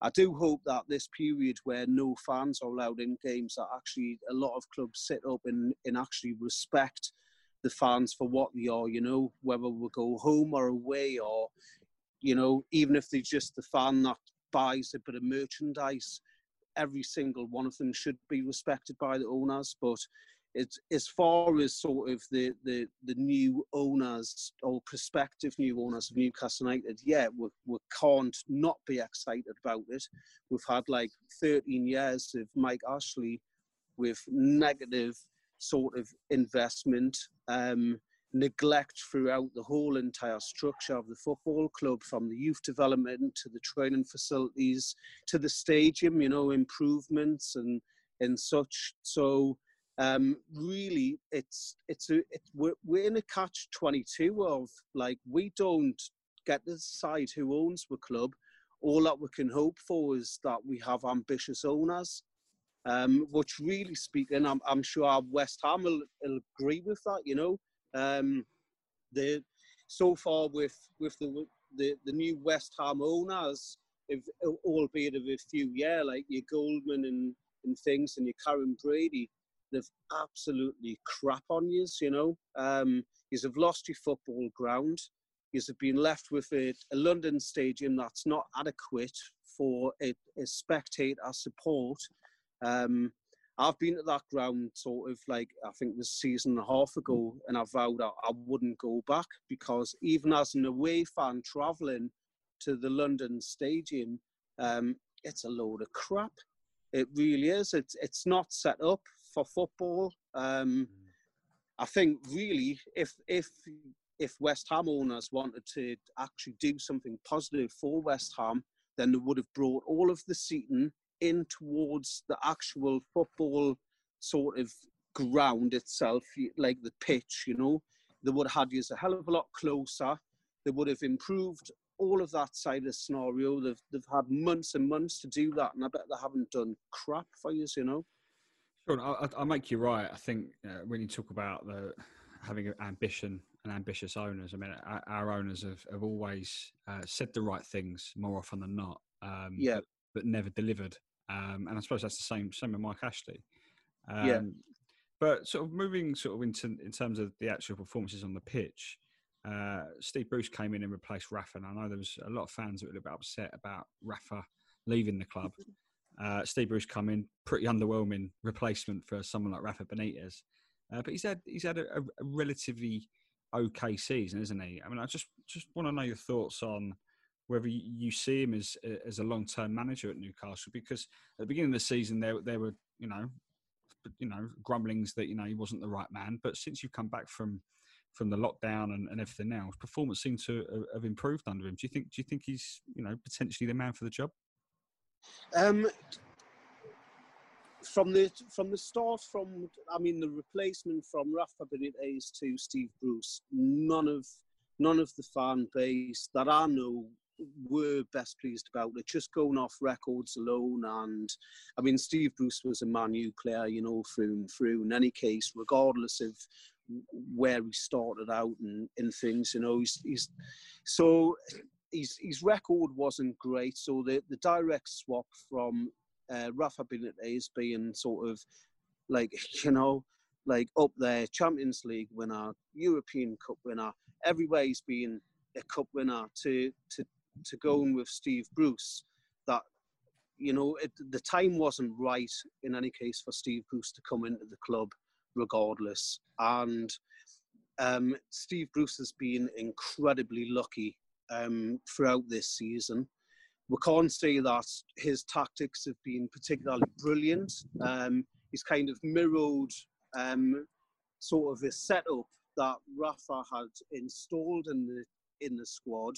I do hope that this period where no fans are allowed in games that actually a lot of clubs sit up and, and actually respect the fans for what they are you know? Whether we go home or away or you know even if they're just the fan that buys a bit of merchandise, every single one of them should be respected by the owners. But it's as far as sort of the, the, the new owners or prospective new owners of Newcastle United, yeah, we, we can't not be excited about it. We've had like 13 years of Mike Ashley with negative sort of investment. Um, neglect throughout the whole entire structure of the football club from the youth development to the training facilities to the stadium you know improvements and and such. So um, really it's it's a we're, we're in a catch 22 of like we don't get to decide who owns the club. All that we can hope for is that we have ambitious owners um, which really speaking I'm, I'm sure west ham will, will agree with that you know um, the so far with with the the, the new West Ham owners, if, albeit of a few yeah, like your Goldman and and things and your Karren Brady, they've absolutely crap on you. You know, um, you have lost your football ground. You have been left with a, a London stadium that's not adequate for a, a spectator support. Um, I've been to that ground sort of like I think this season and a half ago, and I vowed I, I wouldn't go back because even as an away fan travelling to the London Stadium, um, it's a load of crap. It really is. It's it's not set up for football. Um, I think really, if if if West Ham owners wanted to actually do something positive for West Ham, then they would have brought all of the seating in towards the actual football sort of ground itself, like the pitch, you know, they would have had you a hell of a lot closer. They would have improved all of that side of the scenario. They've, they've had months and months to do that, and I bet they haven't done crap for you, you know. Sure, I, I make you right. I think uh, when you talk about the having ambition and ambitious owners, I mean, our, our owners have, have always uh, said the right things more often than not. Um, yeah. But, but never delivered. Um, and I suppose that's the same same with Mike Ashley. Um, yeah. But sort of moving sort of into in terms of the actual performances on the pitch, uh, Steve Bruce came in and replaced Rafa. And I know there was a lot of fans that were a little bit upset about Rafa leaving the club. Uh, Steve Bruce come in, pretty underwhelming replacement for someone like Rafa Benitez. Uh, but he's had he's had a, a, relatively okay season, isn't he? I mean, I just just want to know your thoughts on whether you see him as as a long term manager at Newcastle. Because at the beginning of the season, there there were you know you know grumblings that you know he wasn't the right man. But since you've come back from from the lockdown and, and everything else, performance seems to have improved under him. Do you think do you think he's you know potentially the man for the job? Um, from the from the start, from I mean the replacement from Rafa Benitez to Steve Bruce, none of none of the fan base that I know were best pleased about it. Just going off records alone, and I mean, Steve Bruce was a Man U player, you know, through and through. In any case, regardless of where he started out and in things, you know, he's, he's so his his record wasn't great. So the the direct swap from uh, Rafa Benitez being sort of like you know like up there, Champions League winner, European Cup winner, everywhere he's been a cup winner to to to going with Steve Bruce that you know it, the time wasn't right in any case for Steve Bruce to come into the club regardless and um, Steve Bruce has been incredibly lucky um, throughout this season. We can't say that his tactics have been particularly brilliant. Um, he's kind of mirrored um, sort of a setup that Rafa had installed in the in the squad,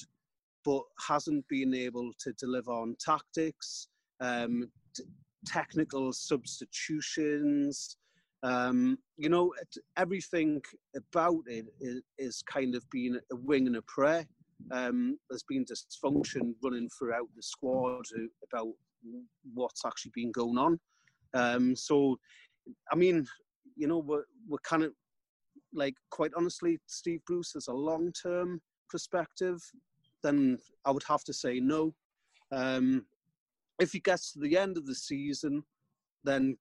but hasn't been able to deliver on tactics, um, t- technical substitutions. Um, you know, everything about it is, is, kind of been a wing and a prayer. Um, there's been dysfunction running throughout the squad about what's actually been going on. Um, so, I mean, you know, we're, we're kind of like, quite honestly, Steve Bruce has a long term perspective, then I would have to say no. Um, if he gets to the end of the season, then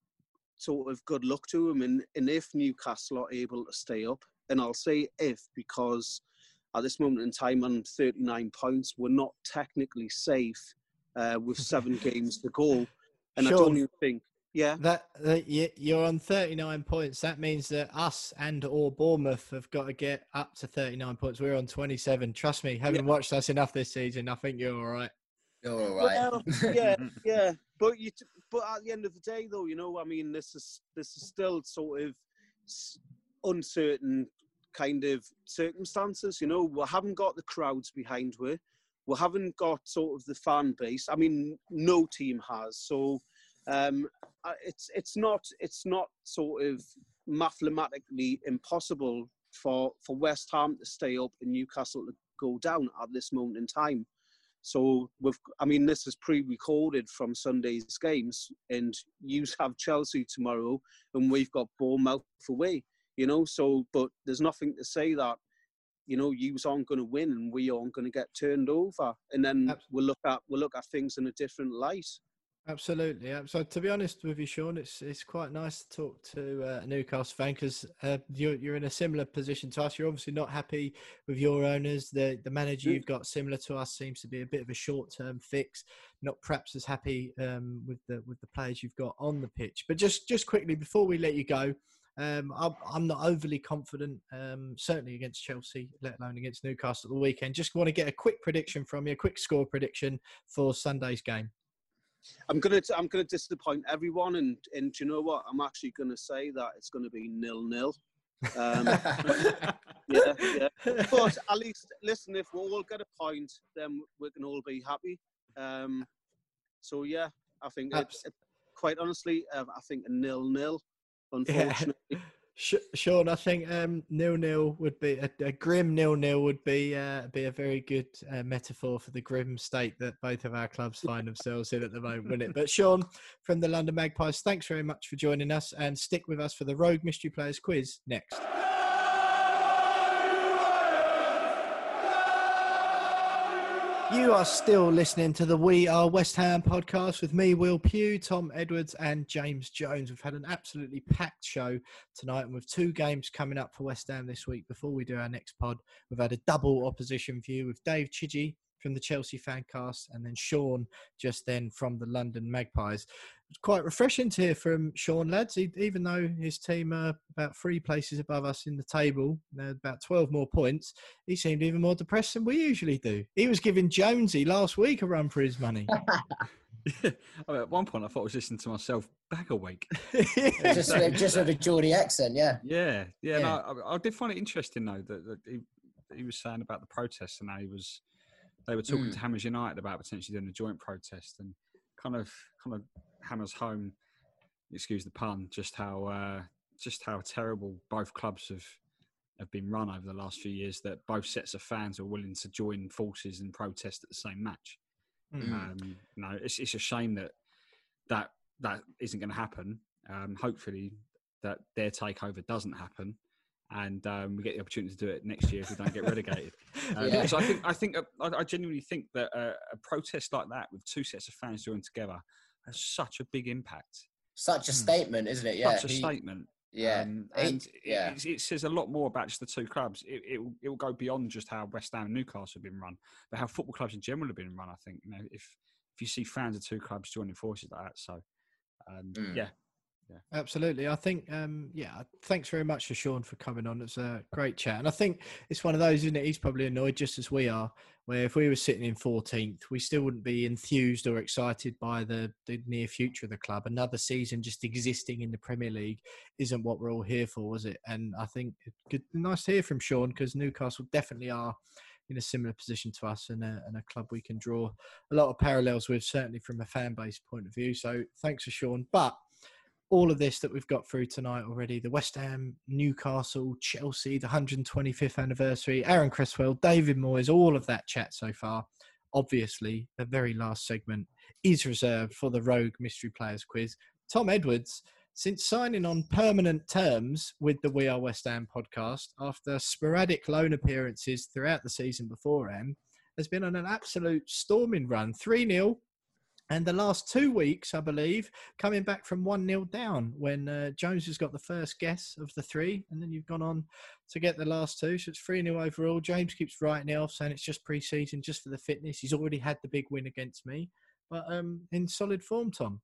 sort of good luck to him. And, and if Newcastle are able to stay up, and I'll say if because at this moment in time, on 39 points, we're not technically safe uh, with seven games to go. And sure. I don't even think yeah. That, that you're on 39 points. That means that us and or Bournemouth have got to get up to 39 points. We're on 27. Trust me, having yeah. watched us enough this season, I think you're all right. You're all right. Well, yeah, yeah. But you, but at the end of the day, though, you know, I mean, this is this is still sort of uncertain kind of circumstances. You know, we haven't got the crowds behind we. We haven't got sort of the fan base. I mean, no team has. So um, it's it's not it's not sort of mathematically impossible for for West Ham to stay up and Newcastle to go down at this moment in time. So we've, I mean, this is pre-recorded from Sunday's games, and you have Chelsea tomorrow, and we've got Bournemouth away. You know, so but there's nothing to say that you know you aren't going to win and we aren't going to get turned over, and then we'll look at we'll look at things in a different light. Absolutely. So to be honest with you, Sean, it's it's quite nice to talk to uh, a Newcastle fan because uh, you're you're in a similar position to us. You're obviously not happy with your owners. The the manager mm. you've got similar to us seems to be a bit of a short term fix. Not perhaps as happy um, with the with the players you've got on the pitch. But just just quickly before we let you go, um, I'm, I'm, not overly confident, um, certainly against Chelsea, let alone against Newcastle at the weekend. Just want to get a quick prediction from you, a quick score prediction for Sunday's game. I'm gonna I'm gonna disappoint everyone, and and you know what? I'm actually gonna say that it's gonna be nil nil. Um, yeah, yeah. But at least listen, if we all get a point, then we can all be happy. Um, so yeah, I think it, it, quite honestly, uh, I think a nil nil. Unfortunately. Yeah. Sean, I think um, nil nil would be a, a, grim nil nil would be uh, be a very good uh, metaphor for the grim state that both of our clubs find themselves in at the moment, wouldn't it? But Sean from the London Magpies, thanks very much for joining us, and stick with us for the Rogue Mystery Players quiz next. You are still listening to the We Are West Ham podcast with me, Will Pugh, Tom Edwards, and James Jones. We've had an absolutely packed show tonight, and with two games coming up for West Ham this week before we do our next pod, we've had a double opposition view with Dave Chidgey from the Chelsea Fancast, and then Sean just then from the London Magpies. It's quite refreshing to hear from Sean, lads. He, even though his team are about three places above us in the table, about 12 more points, he seemed even more depressed than we usually do. He was giving Jonesy last week a run for his money. I mean, oh, at one point, I thought I was listening to myself back a week. just, just with a Geordie accent, yeah. Yeah, yeah. yeah. No, I, I, did find it interesting though that, that he, he was saying about the protests and how he was they were talking mm. to Hammers United about potentially doing a joint protest and kind of kind of hammers home, excuse the pun, just how uh, just how terrible both clubs have have been run over the last few years. That both sets of fans are willing to join forces and protest at the same match. Mm. Um, no, it's it's a shame that that that isn't going to happen. Um, hopefully, that their takeover doesn't happen and um, we get the opportunity to do it next year if we don't get relegated. Um, yeah. Because I think I think uh, I, I genuinely think that uh, a protest like that with two sets of fans joined together has such a big impact. Such a hmm. statement, isn't it? Yeah, such a he, statement. Yeah, um, and yeah. It, it, says a lot more about just the two clubs. It, it, will, it will go beyond just how West Ham and Newcastle have been run, but how football clubs in general have been run. I think you know if if you see fans of two clubs joining forces like that, so um, mm. yeah, Absolutely. I think, um, yeah, thanks very much to Sean for coming on. It's a great chat. And I think it's one of those, isn't it? He's probably annoyed just as we are, where if we were sitting in 14th, we still wouldn't be enthused or excited by the, the near future of the club. Another season just existing in the Premier League isn't what we're all here for, is it? And I think good, nice to hear from Sean because Newcastle definitely are in a similar position to us and a, and a club we can draw a lot of parallels with, certainly from a fan base point of view. So thanks for Sean. But all of this that we've got through tonight already the West Ham, Newcastle, Chelsea, the 125th anniversary, Aaron Cresswell, David Moyes, all of that chat so far. Obviously, the very last segment is reserved for the Rogue Mystery Players quiz. Tom Edwards, since signing on permanent terms with the We Are West Ham podcast after sporadic loan appearances throughout the season beforehand, has been on an absolute storming run 3 0 and the last two weeks, I believe, coming back from 1 0 down when uh, Jones has got the first guess of the three, and then you've gone on to get the last two. So it's 3 0 overall. James keeps writing it off, saying it's just pre season, just for the fitness. He's already had the big win against me, but um, in solid form, Tom.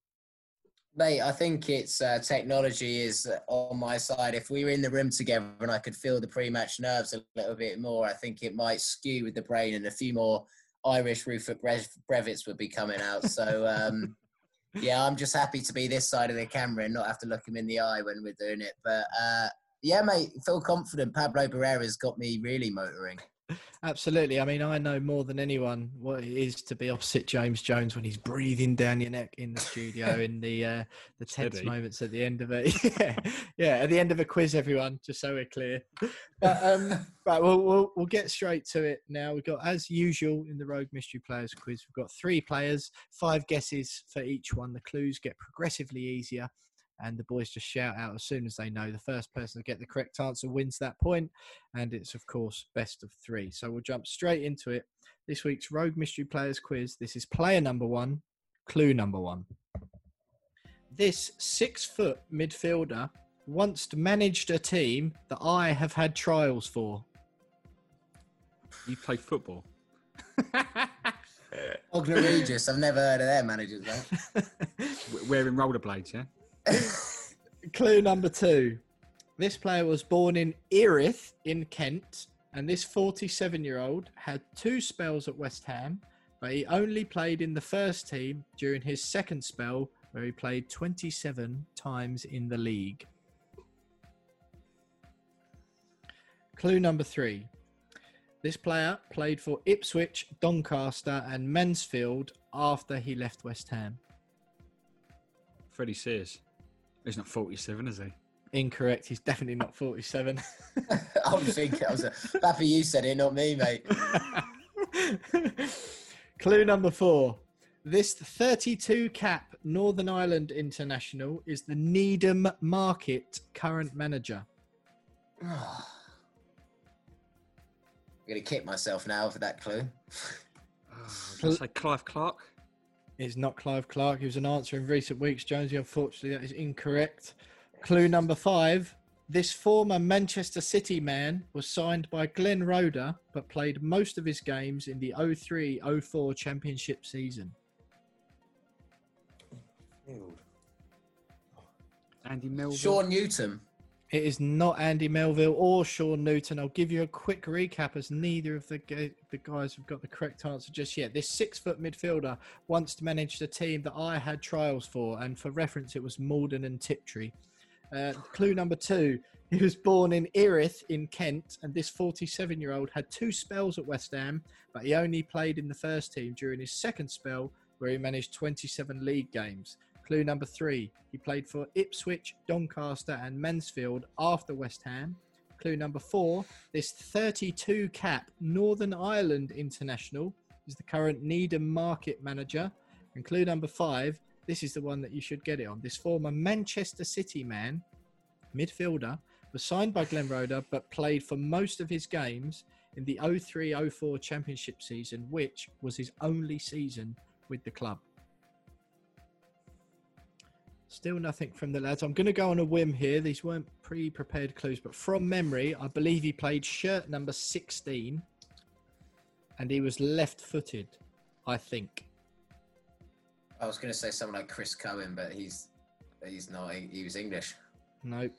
Mate, I think it's uh, technology is on my side. If we were in the room together and I could feel the pre-match nerves a little bit more, I think it might skew with the brain and a few more Irish Rupert Brevitts would be coming out. So um, yeah, I'm just happy to be this side of the camera and not have to look him in the eye when we're doing it. But uh, yeah, mate, feel confident. Pablo Barrera's got me really motoring. Absolutely. I mean, I know more than anyone what it is to be opposite James Jones when he's breathing down your neck in the studio in the uh, the tense Steady. moments at the end of it. yeah, yeah, at the end of a quiz, everyone, just so we're clear. But um, right, we'll, we'll we'll get straight to it now. We've got, as usual, in the Rogue Mystery Players quiz, we've got three players, five guesses for each one. The clues get progressively easier and the boys just shout out as soon as they know. The first person to get the correct answer wins that point, and it's of course best of three. So we'll jump straight into it. This week's Rogue Mystery Players quiz. This is player number one, clue number one. This six-foot midfielder once managed a team that I have had trials for. You play football. Bognor Regis, I've never heard of their managers, mate. Wearing rollerblades, yeah? Clue number two. This player was born in Erith in Kent, and this 47 year old had two spells at West Ham, but he only played in the first team during his second spell, where he played 27 times in the league. Clue number three. This player played for Ipswich, Doncaster, and Mansfield after he left West Ham. Freddie Sears. He's not 47, is he? Incorrect. He's definitely not 47. I was thinking, I was a, happy you said it, not me, mate. Clue number four. This 32 cap Northern Ireland international is the Needham Market current manager. I'm going to kick myself now for that clue. Oh, say Clive Clarke? It's not Clive Clarke. He was an answer in recent weeks, Jonesy. Unfortunately, that is incorrect. Clue number five. This former Manchester City man was signed by Glenn Roeder, but played most of his games in the 03 04 championship season. Andy Melville. Shaun Newton. It is not Andy Melville or Shaun Newton. I'll give you a quick recap as neither of the, the guys have got the correct answer just yet. This six foot midfielder once managed a team that I had trials for, and for reference, it was Maldon and Tiptree. Uh, clue number two he was born in Erith in Kent, and this 47 year old had two spells at West Ham, but he only played in the first team during his second spell, where he managed 27 league games. Clue number three, he played for Ipswich, Doncaster, and Mansfield after West Ham. Clue number four, this 32 cap Northern Ireland international is the current Needham market manager. And clue number five, this is the one that you should get it on. This former Manchester City man, midfielder, was signed by Glenn Roeder but played for most of his games in the 03 04 championship season, which was his only season with the club. Still nothing from the lads. I'm going to go on a whim here. These weren't pre prepared clues, but from memory, I believe he played shirt number 16 and he was left footed, I think. I was going to say someone like Chris Cohen, but he's He's not. He, he was English. Nope.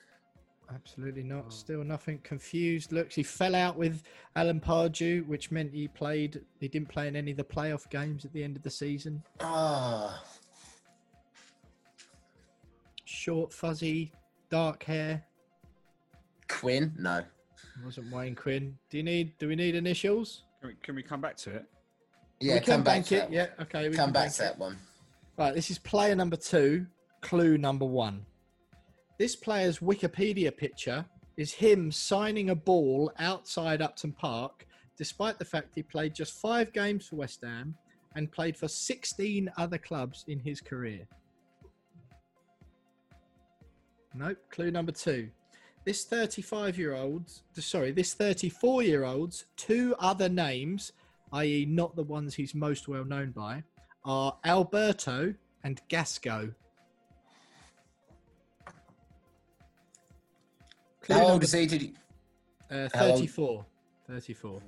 Absolutely not. Still nothing. Confused looks. He fell out with Alan Pardew, which meant he played. He didn't play in any of the playoff games at the end of the season. Ah, Short, fuzzy, dark hair. Quinn? No. Wasn't Wayne Quinn. Do you need? Do we need initials? Can we, can we come back to it? Yeah, we come can back bank to it. that. Yeah. Okay. We Come can back bank to it. that one. Right, this is player number two, clue number one. This player's Wikipedia picture is him signing a ball outside Upton Park, despite the fact he played just five games for West Ham and played for 16 other clubs in his career. Nope, clue number two. This 35 year old, sorry, this 34 year old's two other names, i.e., not the ones he's most well known by, are Alberto and Gasco. Clue How old number- is he? Did he? Uh, how old- 34. 34.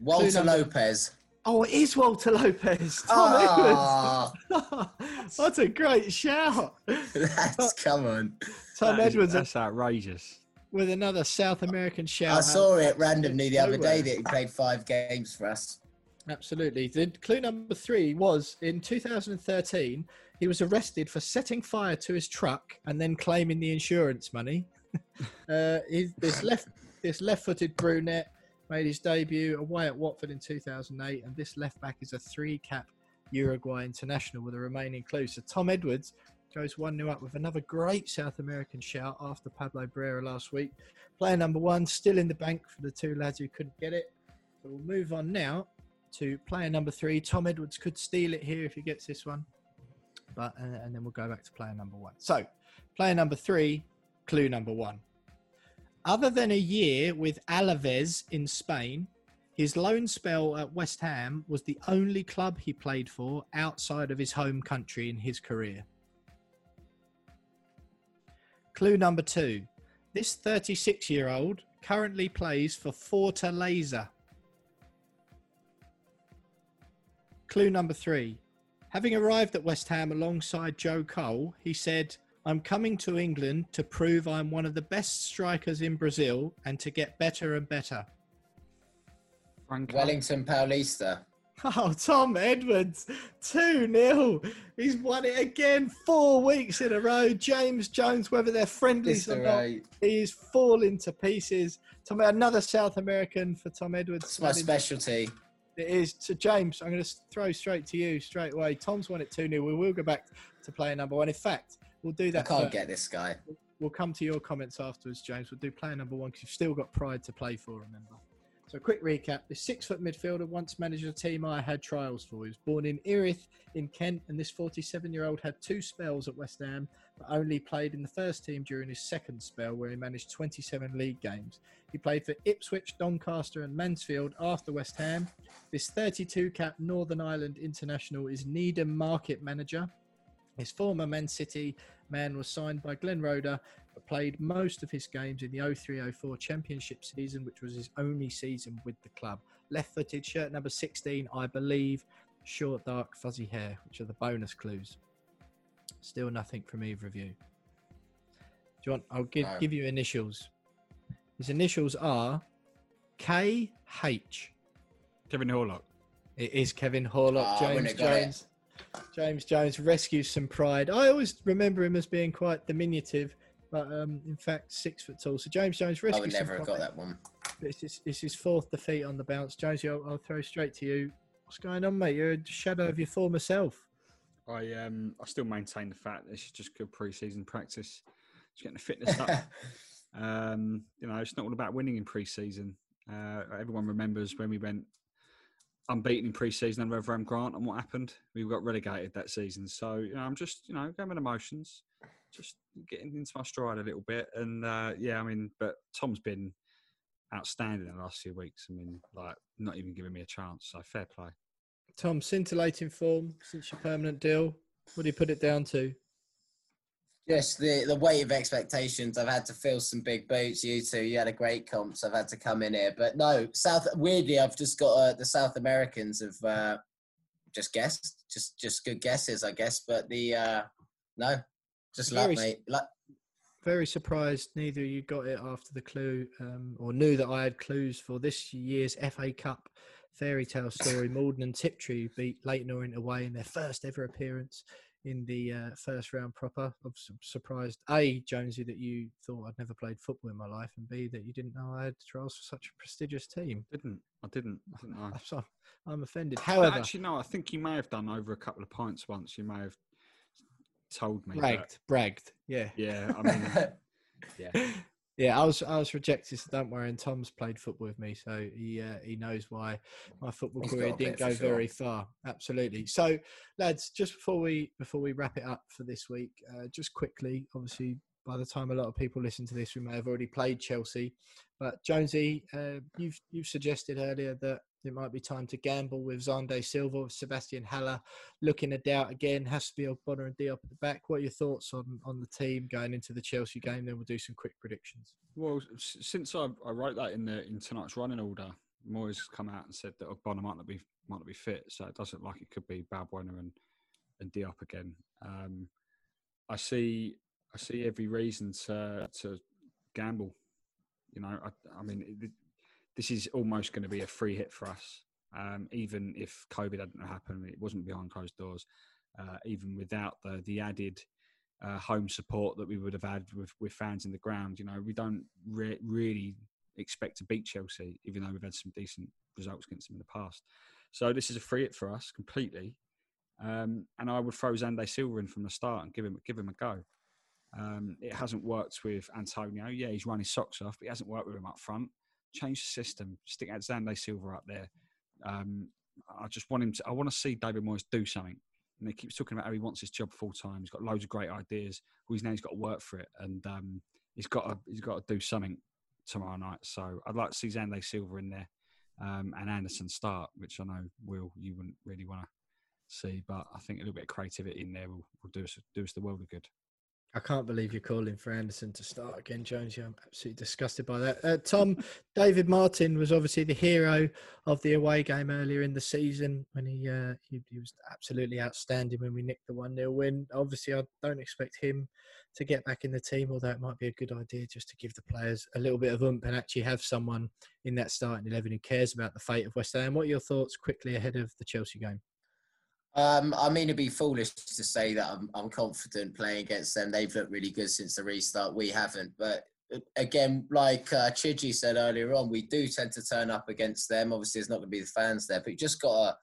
Walter number- Lopez. Oh, it is Walter Lopez. Tom Ah, Edwards. what a great shout. that's come on. Tom That is- Edwards That's outrageous. with another South American shout. I saw it randomly the other Nowhere. day that he played five games for us. Absolutely. The clue number three was in 2013, he was arrested for setting fire to his truck and then claiming the insurance money. uh, this left this left-footed brunette made his debut away at Watford in 2008, and this left back is a three-cap Uruguay international with a remaining clue. So Tom Edwards goes one 0 up with another great South American shout after Pablo Barrera last week. Player number one still in the bank for the two lads who couldn't get it. So we'll move on now to player number three. Tom Edwards could steal it here if he gets this one, but and then we'll go back to player number one. So, player number three, clue number one. Other than a year with Alaves in Spain, his loan spell at West Ham was the only club he played for outside of his home country in his career. Clue number two. This 36 year old currently plays for Fortaleza. Clue number three. Having arrived at West Ham alongside Joe Cole, he said, I'm coming to England to prove I'm one of the best strikers in Brazil and to get better and better. Franco. Wellington Paulista. Oh, Tom Edwards, 2 0. He's won it again four weeks in a row. James Jones, whether they're friendlies or not, Right. he is falling to pieces. Tom, another South American for Tom Edwards. It's my specialty. It is. So, James, I'm going to throw straight to you straight away. Tom's won it 2 0. We will go back to player number one. In fact, we'll do that. I can't for- get this guy. We'll come to your comments afterwards, James. We'll do player number one because you've still got pride to play for, remember. So, quick recap. The six foot midfielder once managed a team I had trials for. He was born in Erith in Kent, and this 47 year old had two spells at West Ham, but only played in the first team during his second spell, where he managed 27 league games. He played for Ipswich, Doncaster, and Mansfield after West Ham. This 32 cap Northern Ireland international is Needham market manager. His former Man City man was signed by Glenn Roeder, played most of his games in the 03-04 Championship season, which was his only season with the club. Left-footed, shirt number 16, I believe. Short, dark, fuzzy hair, which are the bonus clues. Still nothing from either of you. Do you want? I'll give No. give you initials. His initials are KH. Kevin Horlock. It is Kevin Horlock. I James wouldn't have got it. Jones. James Jones rescues some pride. I always remember him as being quite diminutive, but um, in fact six foot tall. So James Jones I rescues would some never have got that one. It's his, it's his fourth defeat on the bounce. Jonesy, I'll, I'll throw straight to you. What's going on, mate? You're a shadow of your former self. I um I still maintain the fact this is just good pre-season practice. Just getting the fitness up. um, you know, it's not all about winning in pre-season. Uh, everyone remembers when we went unbeaten in pre-season under Avram Grant and what happened. We got relegated that season. So you know, I'm just you know going with emotions, just getting into my stride a little bit. And uh, yeah, I mean, but Tom's been outstanding in the last few weeks. I mean, like not even giving me a chance. So fair play. Tom, scintillating form since your permanent deal. What do you put it down to? Just the, the weight of expectations. I've had to fill some big boots. You two, you had a great comp, so I've had to come in here. But no, South. Weirdly, I've just got uh, the South Americans have uh, just guessed, just just good guesses, I guess. But the uh, no, Just Very s- mate. Luck. Very surprised neither of you got it after the clue um, or knew that I had clues for this year's FA Cup fairy tale story. Maldon and Tiptree beat Leyton Orient away in their first ever appearance in the uh, first round proper. I'm surprised, A, Jonesy, that you thought I'd never played football in my life, and B, that you didn't know I had trials for such a prestigious team. Didn't I? Didn't. I didn't know. I'm, I'm offended. However, actually, no. I think you may have done over a couple of pints once. You may have told me. but- bragged, bragged, yeah. Yeah. I mean, yeah. Yeah, I was I was rejected, so don't worry. And Tom's played football with me, so he uh, he knows why my football He's career didn't go sure. very far. Absolutely. So, lads, just before we before we wrap it up for this week, uh, just quickly, obviously, by the time a lot of people listen to this, we may have already played Chelsea. But Jonesy, uh, you've you've suggested earlier that it might be time to gamble with Xande Silva, with Sebastian Haller looking a doubt again. Has to be Bonner and Diop at the back. What are your thoughts on on the team going into the Chelsea game? Then we'll do some quick predictions. Well, since I, I wrote that in the in tonight's running order, Moyes has come out and said that Bonner might not be might not be fit, so it doesn't look like it could be Balbuena and and Diop again. Um, I see I see every reason to to gamble. You know, I, I mean, it, this is almost going to be a free hit for us. Um, even if COVID hadn't happened, it wasn't behind closed doors. Uh, even without the the added uh, home support that we would have had with, with fans in the ground. You know, we don't re- really expect to beat Chelsea, even though we've had some decent results against them in the past. So this is a free hit for us completely. Um, and I would throw Xande Silva in from the start and give him give him a go. Um, it hasn't worked with Antonio. Yeah, he's run his socks off, but he hasn't worked with him up front. Change the system. Stick out Xande Silva up there. Um, I just want him to. I want to see David Moyes do something. And he keeps talking about how he wants his job full time. He's got loads of great ideas. Well, he's now he's got to work for it, and um, he's got to he's got to do something tomorrow night. So I'd like to see Xande Silva in there um, and Anderson start, which I know Will you wouldn't really want to see, but I think a little bit of creativity in there will, will do us do us the world of good. I can't believe you're calling for Anderson to start again, Jones. I'm absolutely disgusted by that. Uh, Tom, David Martin was obviously the hero of the away game earlier in the season when he uh, he, he was absolutely outstanding when we nicked the 1 0 win. Obviously, I don't expect him to get back in the team, although it might be a good idea just to give the players a little bit of oomph and actually have someone in that starting 11 who cares about the fate of West Ham. What are your thoughts quickly ahead of the Chelsea game? Um, I mean, it'd be foolish to say that I'm, I'm confident playing against them. They've looked really good since the restart. We haven't. But uh, again, like uh, said earlier on, we do tend to turn up against them. Obviously, there's not going to be the fans there, but you just got to.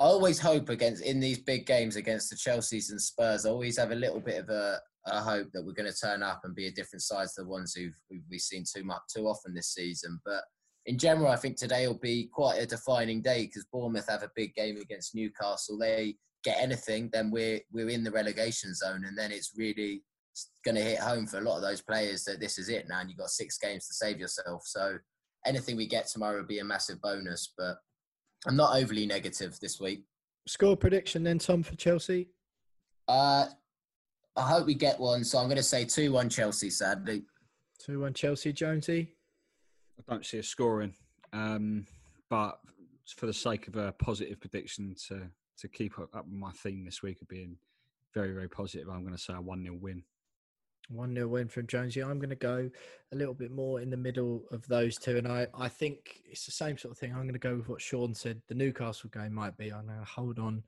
I always hope against in these big games against the Chelseas and Spurs. I always have a little bit of a, a hope that we're going to turn up and be a different side to the ones who've we've seen too much too often this season. But in general, I think today will be quite a defining day because Bournemouth have a big game against Newcastle. They get anything, then we're we're in the relegation zone, and then it's really going to hit home for a lot of those players that this is it now, and you've got six games to save yourself. So anything we get tomorrow will be a massive bonus. But I'm not overly negative this week. Score prediction then, Tom, for Chelsea? Uh, I hope we get one. So I'm going to say two one Chelsea. Sadly, 2 1 Chelsea, Jonesy. I don't see us scoring, um, but for the sake of a positive prediction to to keep up, my theme this week of being very very positive, I'm going to say a one 0 win. 1 0 win from Jonesy. I'm going to go a little bit more in the middle of those two. And I, I think it's the same sort of thing. I'm going to go with what Sean said. The Newcastle game might be. I'm going to hold on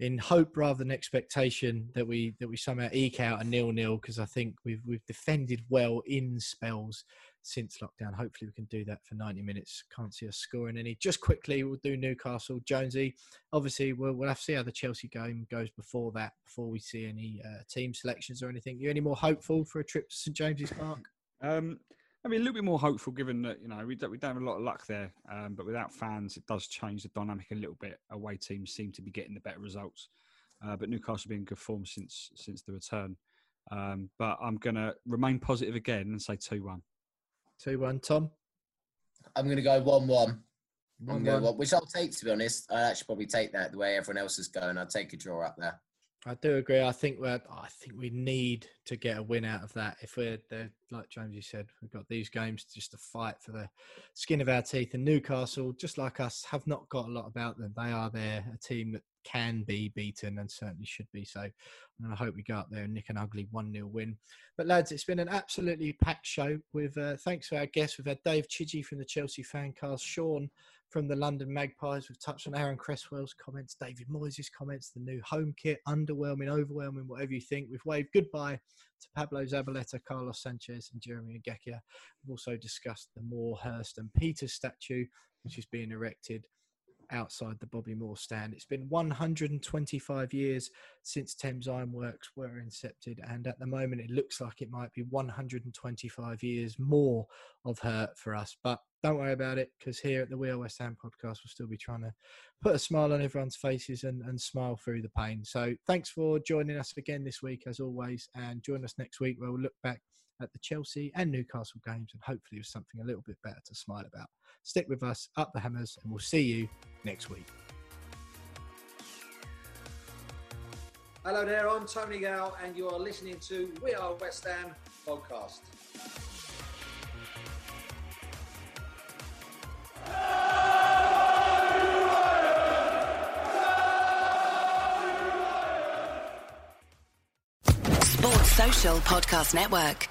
in hope rather than expectation that we that we somehow eke out a nil nil because I think we've we've defended well in spells since lockdown. Hopefully we can do that for 90 minutes. Can't see us scoring any. Just quickly, we'll do Newcastle. Jonesy, obviously we'll, we'll have to see how the Chelsea game goes before that, before we see any uh, team selections or anything. You any more hopeful for a trip to St James's Park? Um, I mean, a little bit more hopeful given that you know we don't, we don't have a lot of luck there, um, but without fans, it does change the dynamic a little bit. Away teams seem to be getting the better results, uh, but Newcastle been in good form since since the return. Um, but I'm going to remain positive again and say two one. Tom? I'm going to go one one. I'm 1 going 1. which I'll take to be honest. I'd actually probably take that the way everyone else is going. I'd take a draw up there. I do agree. I think we I think we need to get a win out of that. If we're like James, you said, we've got these games just to fight for the skin of our teeth. And Newcastle, just like us, have not got a lot about them. They are there, a team that can be beaten and certainly should be so. And I hope we go up there and nick an ugly 1 0 win. But lads, it's been an absolutely packed show. With uh, thanks to our guests, we've had Dave Chidgey from the Chelsea Fancast, Sean from the London Magpies. We've touched on Aaron Cresswell's comments, David Moyes' comments, the new home kit, underwhelming, overwhelming, whatever you think. We've waved goodbye to Pablo Zabaleta, Carlos Sanchez, and Jeremy Ngakia. We've also discussed the Moore, Hurst, and Peters statue, which is being erected outside the Bobby Moore stand. It's been 125 years since Thames Ironworks were incepted, and at the moment it looks like it might be 125 years more of hurt for us. But don't worry about it because here at the We Are West Ham podcast, we'll still be trying to put a smile on everyone's faces and, and smile through the pain. So thanks for joining us again this week, as always, and join us next week where we'll look back at the Chelsea and Newcastle games and hopefully with something a little bit better to smile about. Stick with us, up the hammers, and we'll see you next week. Hello there, I'm Tony Gale, and you are listening to We Are West Ham podcast. Sports Social Podcast Network.